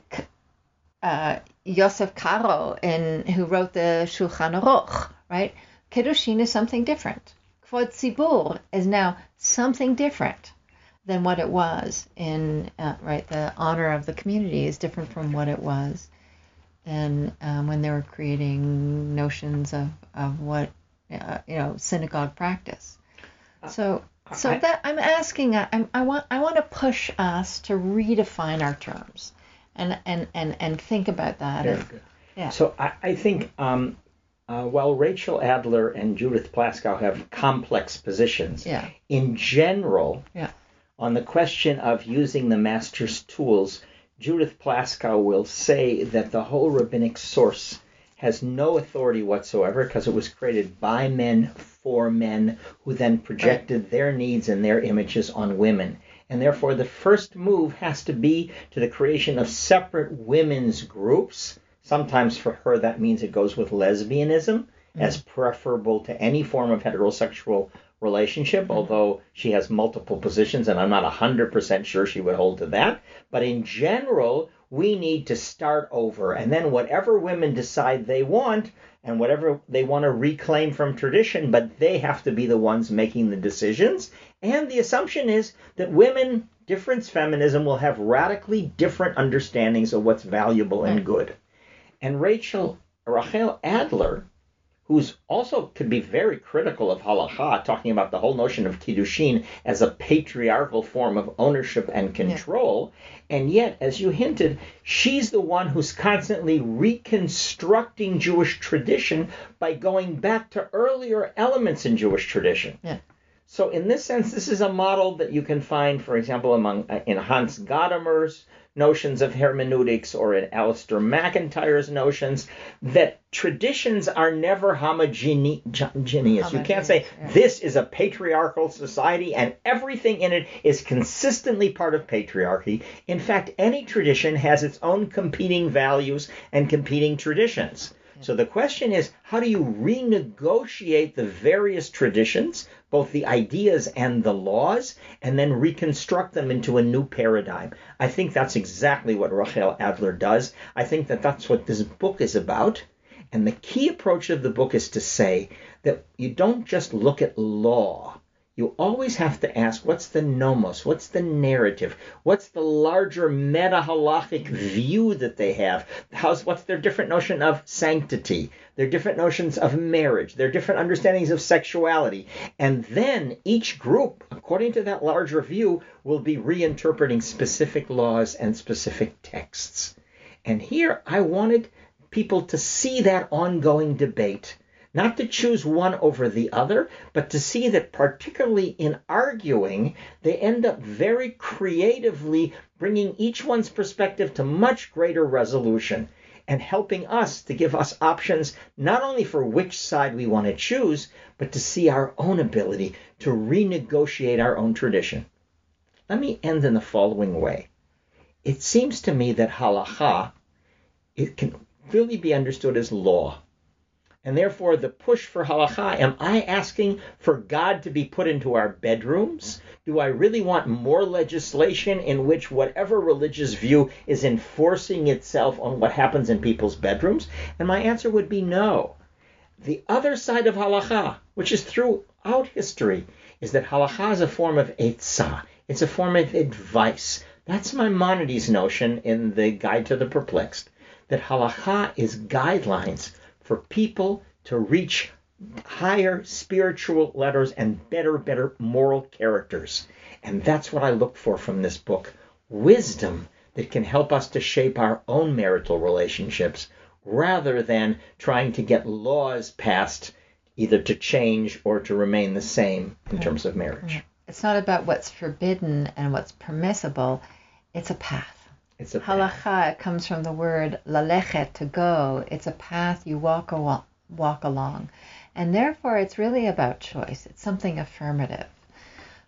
uh, Yosef Karo, in, who wrote the Shulchan Aruch, right? Kiddushin is something different. Kvod Tzibur is now something different than what it was in, uh, right, the honor of the community is different from what it was and um, when they were creating notions of, of what uh, you know synagogue practice. Uh, so so I, that I'm asking, I, I want I want to push us to redefine our terms, and and and and think about that. Very good. Yeah. So I, I think um, uh, while Rachel Adler and Judith Plaskow have complex positions, yeah. in general, yeah. on the question of using the master's tools, Judith Plaskow will say that the whole rabbinic source has no authority whatsoever because it was created by men for men who then projected their needs and their images on women. And therefore, the first move has to be to the creation of separate women's groups. Sometimes for her, that means it goes with lesbianism mm-hmm. as preferable to any form of heterosexual relationship, mm-hmm. although she has multiple positions, and I'm not 100% sure she would hold to that. But in general, we need to start over. And then whatever women decide they want, and whatever they want to reclaim from tradition, but they have to be the ones making the decisions. And the assumption is that women, difference feminism, will have radically different understandings of what's valuable and hmm. good. And Rachel, Rachel Adler, who's also could be very critical of halacha, talking about the whole notion of kiddushin as a patriarchal form of ownership and control. Yeah. And yet, as you hinted, she's the one who's constantly reconstructing Jewish tradition by going back to earlier elements in Jewish tradition. Yeah. So in this sense, this is a model that you can find, for example, among uh, in Hans Gadamer's notions of hermeneutics or in Alasdair MacIntyre's notions that traditions are never homogeneous. You can't say yeah. this is a patriarchal society and everything in it is consistently part of patriarchy. In fact, any tradition has its own competing values and competing traditions. So the question is, how do you renegotiate the various traditions, both the ideas and the laws, and then reconstruct them into a new paradigm? I think that's exactly what Rachel Adler does. I think that that's what this book is about. And the key approach of the book is to say that you don't just look at law you always have to ask what's the nomos, what's the narrative, what's the larger meta halachic view that they have, how's what's their different notion of sanctity, their different notions of marriage, their different understandings of sexuality, and then each group, according to that larger view, will be reinterpreting specific laws and specific texts. And here I wanted people to see that ongoing debate not to choose one over the other, but to see that, particularly in arguing, they end up very creatively bringing each one's perspective to much greater resolution and helping us to give us options not only for which side we want to choose, but to see our own ability to renegotiate our own tradition. Let me end in the following way. It seems to me that halacha it can really be understood as law. And therefore, the push for halacha, am I asking for God to be put into our bedrooms? Do I really want more legislation in which whatever religious view is enforcing itself on what happens in people's bedrooms? And my answer would be no. The other side of halacha, which is throughout history, is that halacha is a form of etzah. It's a form of advice. That's Maimonides' notion in the Guide to the Perplexed, that halacha is guidelines for people to reach higher spiritual letters and better, better moral characters. And that's what I look for from this book wisdom that can help us to shape our own marital relationships rather than trying to get laws passed either to change or to remain the same in terms of marriage. It's not about what's forbidden and what's permissible, it's a path. It's a Halacha comes from the word lalechet, to go. It's a path you walk, a, walk along. And therefore, it's really about choice. It's something affirmative.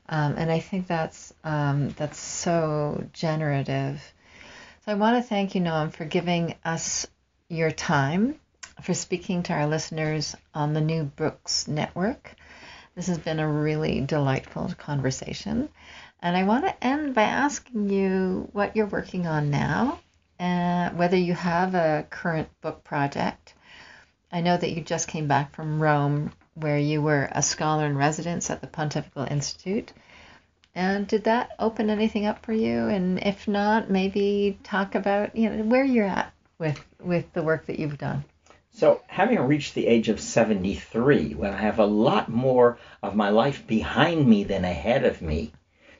Um, and I think that's, um, that's so generative. So I want to thank you, Noam, for giving us your time, for speaking to our listeners on the New Books Network. This has been a really delightful conversation. And I want to end by asking you what you're working on now, uh, whether you have a current book project. I know that you just came back from Rome, where you were a scholar in residence at the Pontifical Institute. And did that open anything up for you? And if not, maybe talk about you know where you're at with with the work that you've done. So, having reached the age of 73, when I have a lot more of my life behind me than ahead of me,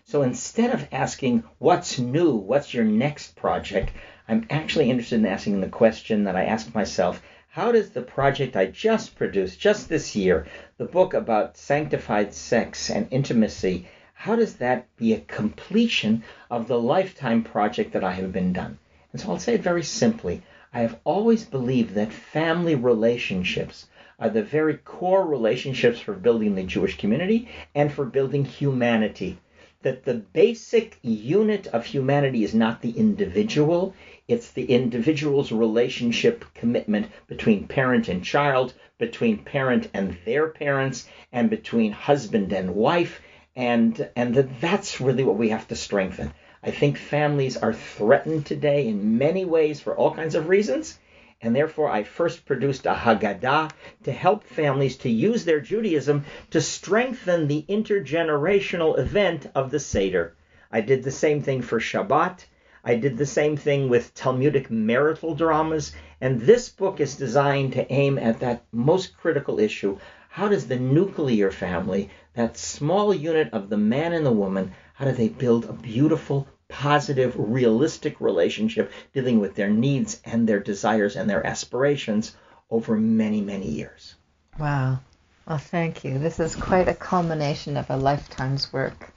so instead of asking, what's new? What's your next project? I'm actually interested in asking the question that I asked myself how does the project I just produced, just this year, the book about sanctified sex and intimacy, how does that be a completion of the lifetime project that I have been done? And so I'll say it very simply. I have always believed that family relationships are the very core relationships for building the Jewish community and for building humanity that the basic unit of humanity is not the individual, it's the individual's relationship commitment between parent and child, between parent and their parents, and between husband and wife, and and that that's really what we have to strengthen. I think families are threatened today in many ways for all kinds of reasons, and therefore I first produced a Haggadah to help families to use their Judaism to strengthen the intergenerational event of the Seder. I did the same thing for Shabbat. I did the same thing with Talmudic marital dramas, and this book is designed to aim at that most critical issue. How does the nuclear family, that small unit of the man and the woman, how do they build a beautiful, positive, realistic relationship dealing with their needs and their desires and their aspirations over many, many years. Wow. Well, thank you. This is quite a culmination of a lifetime's work.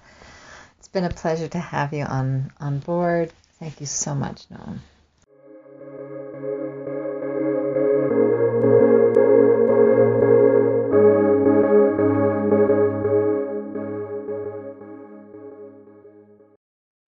It's been a pleasure to have you on, on board. Thank you so much, Noam.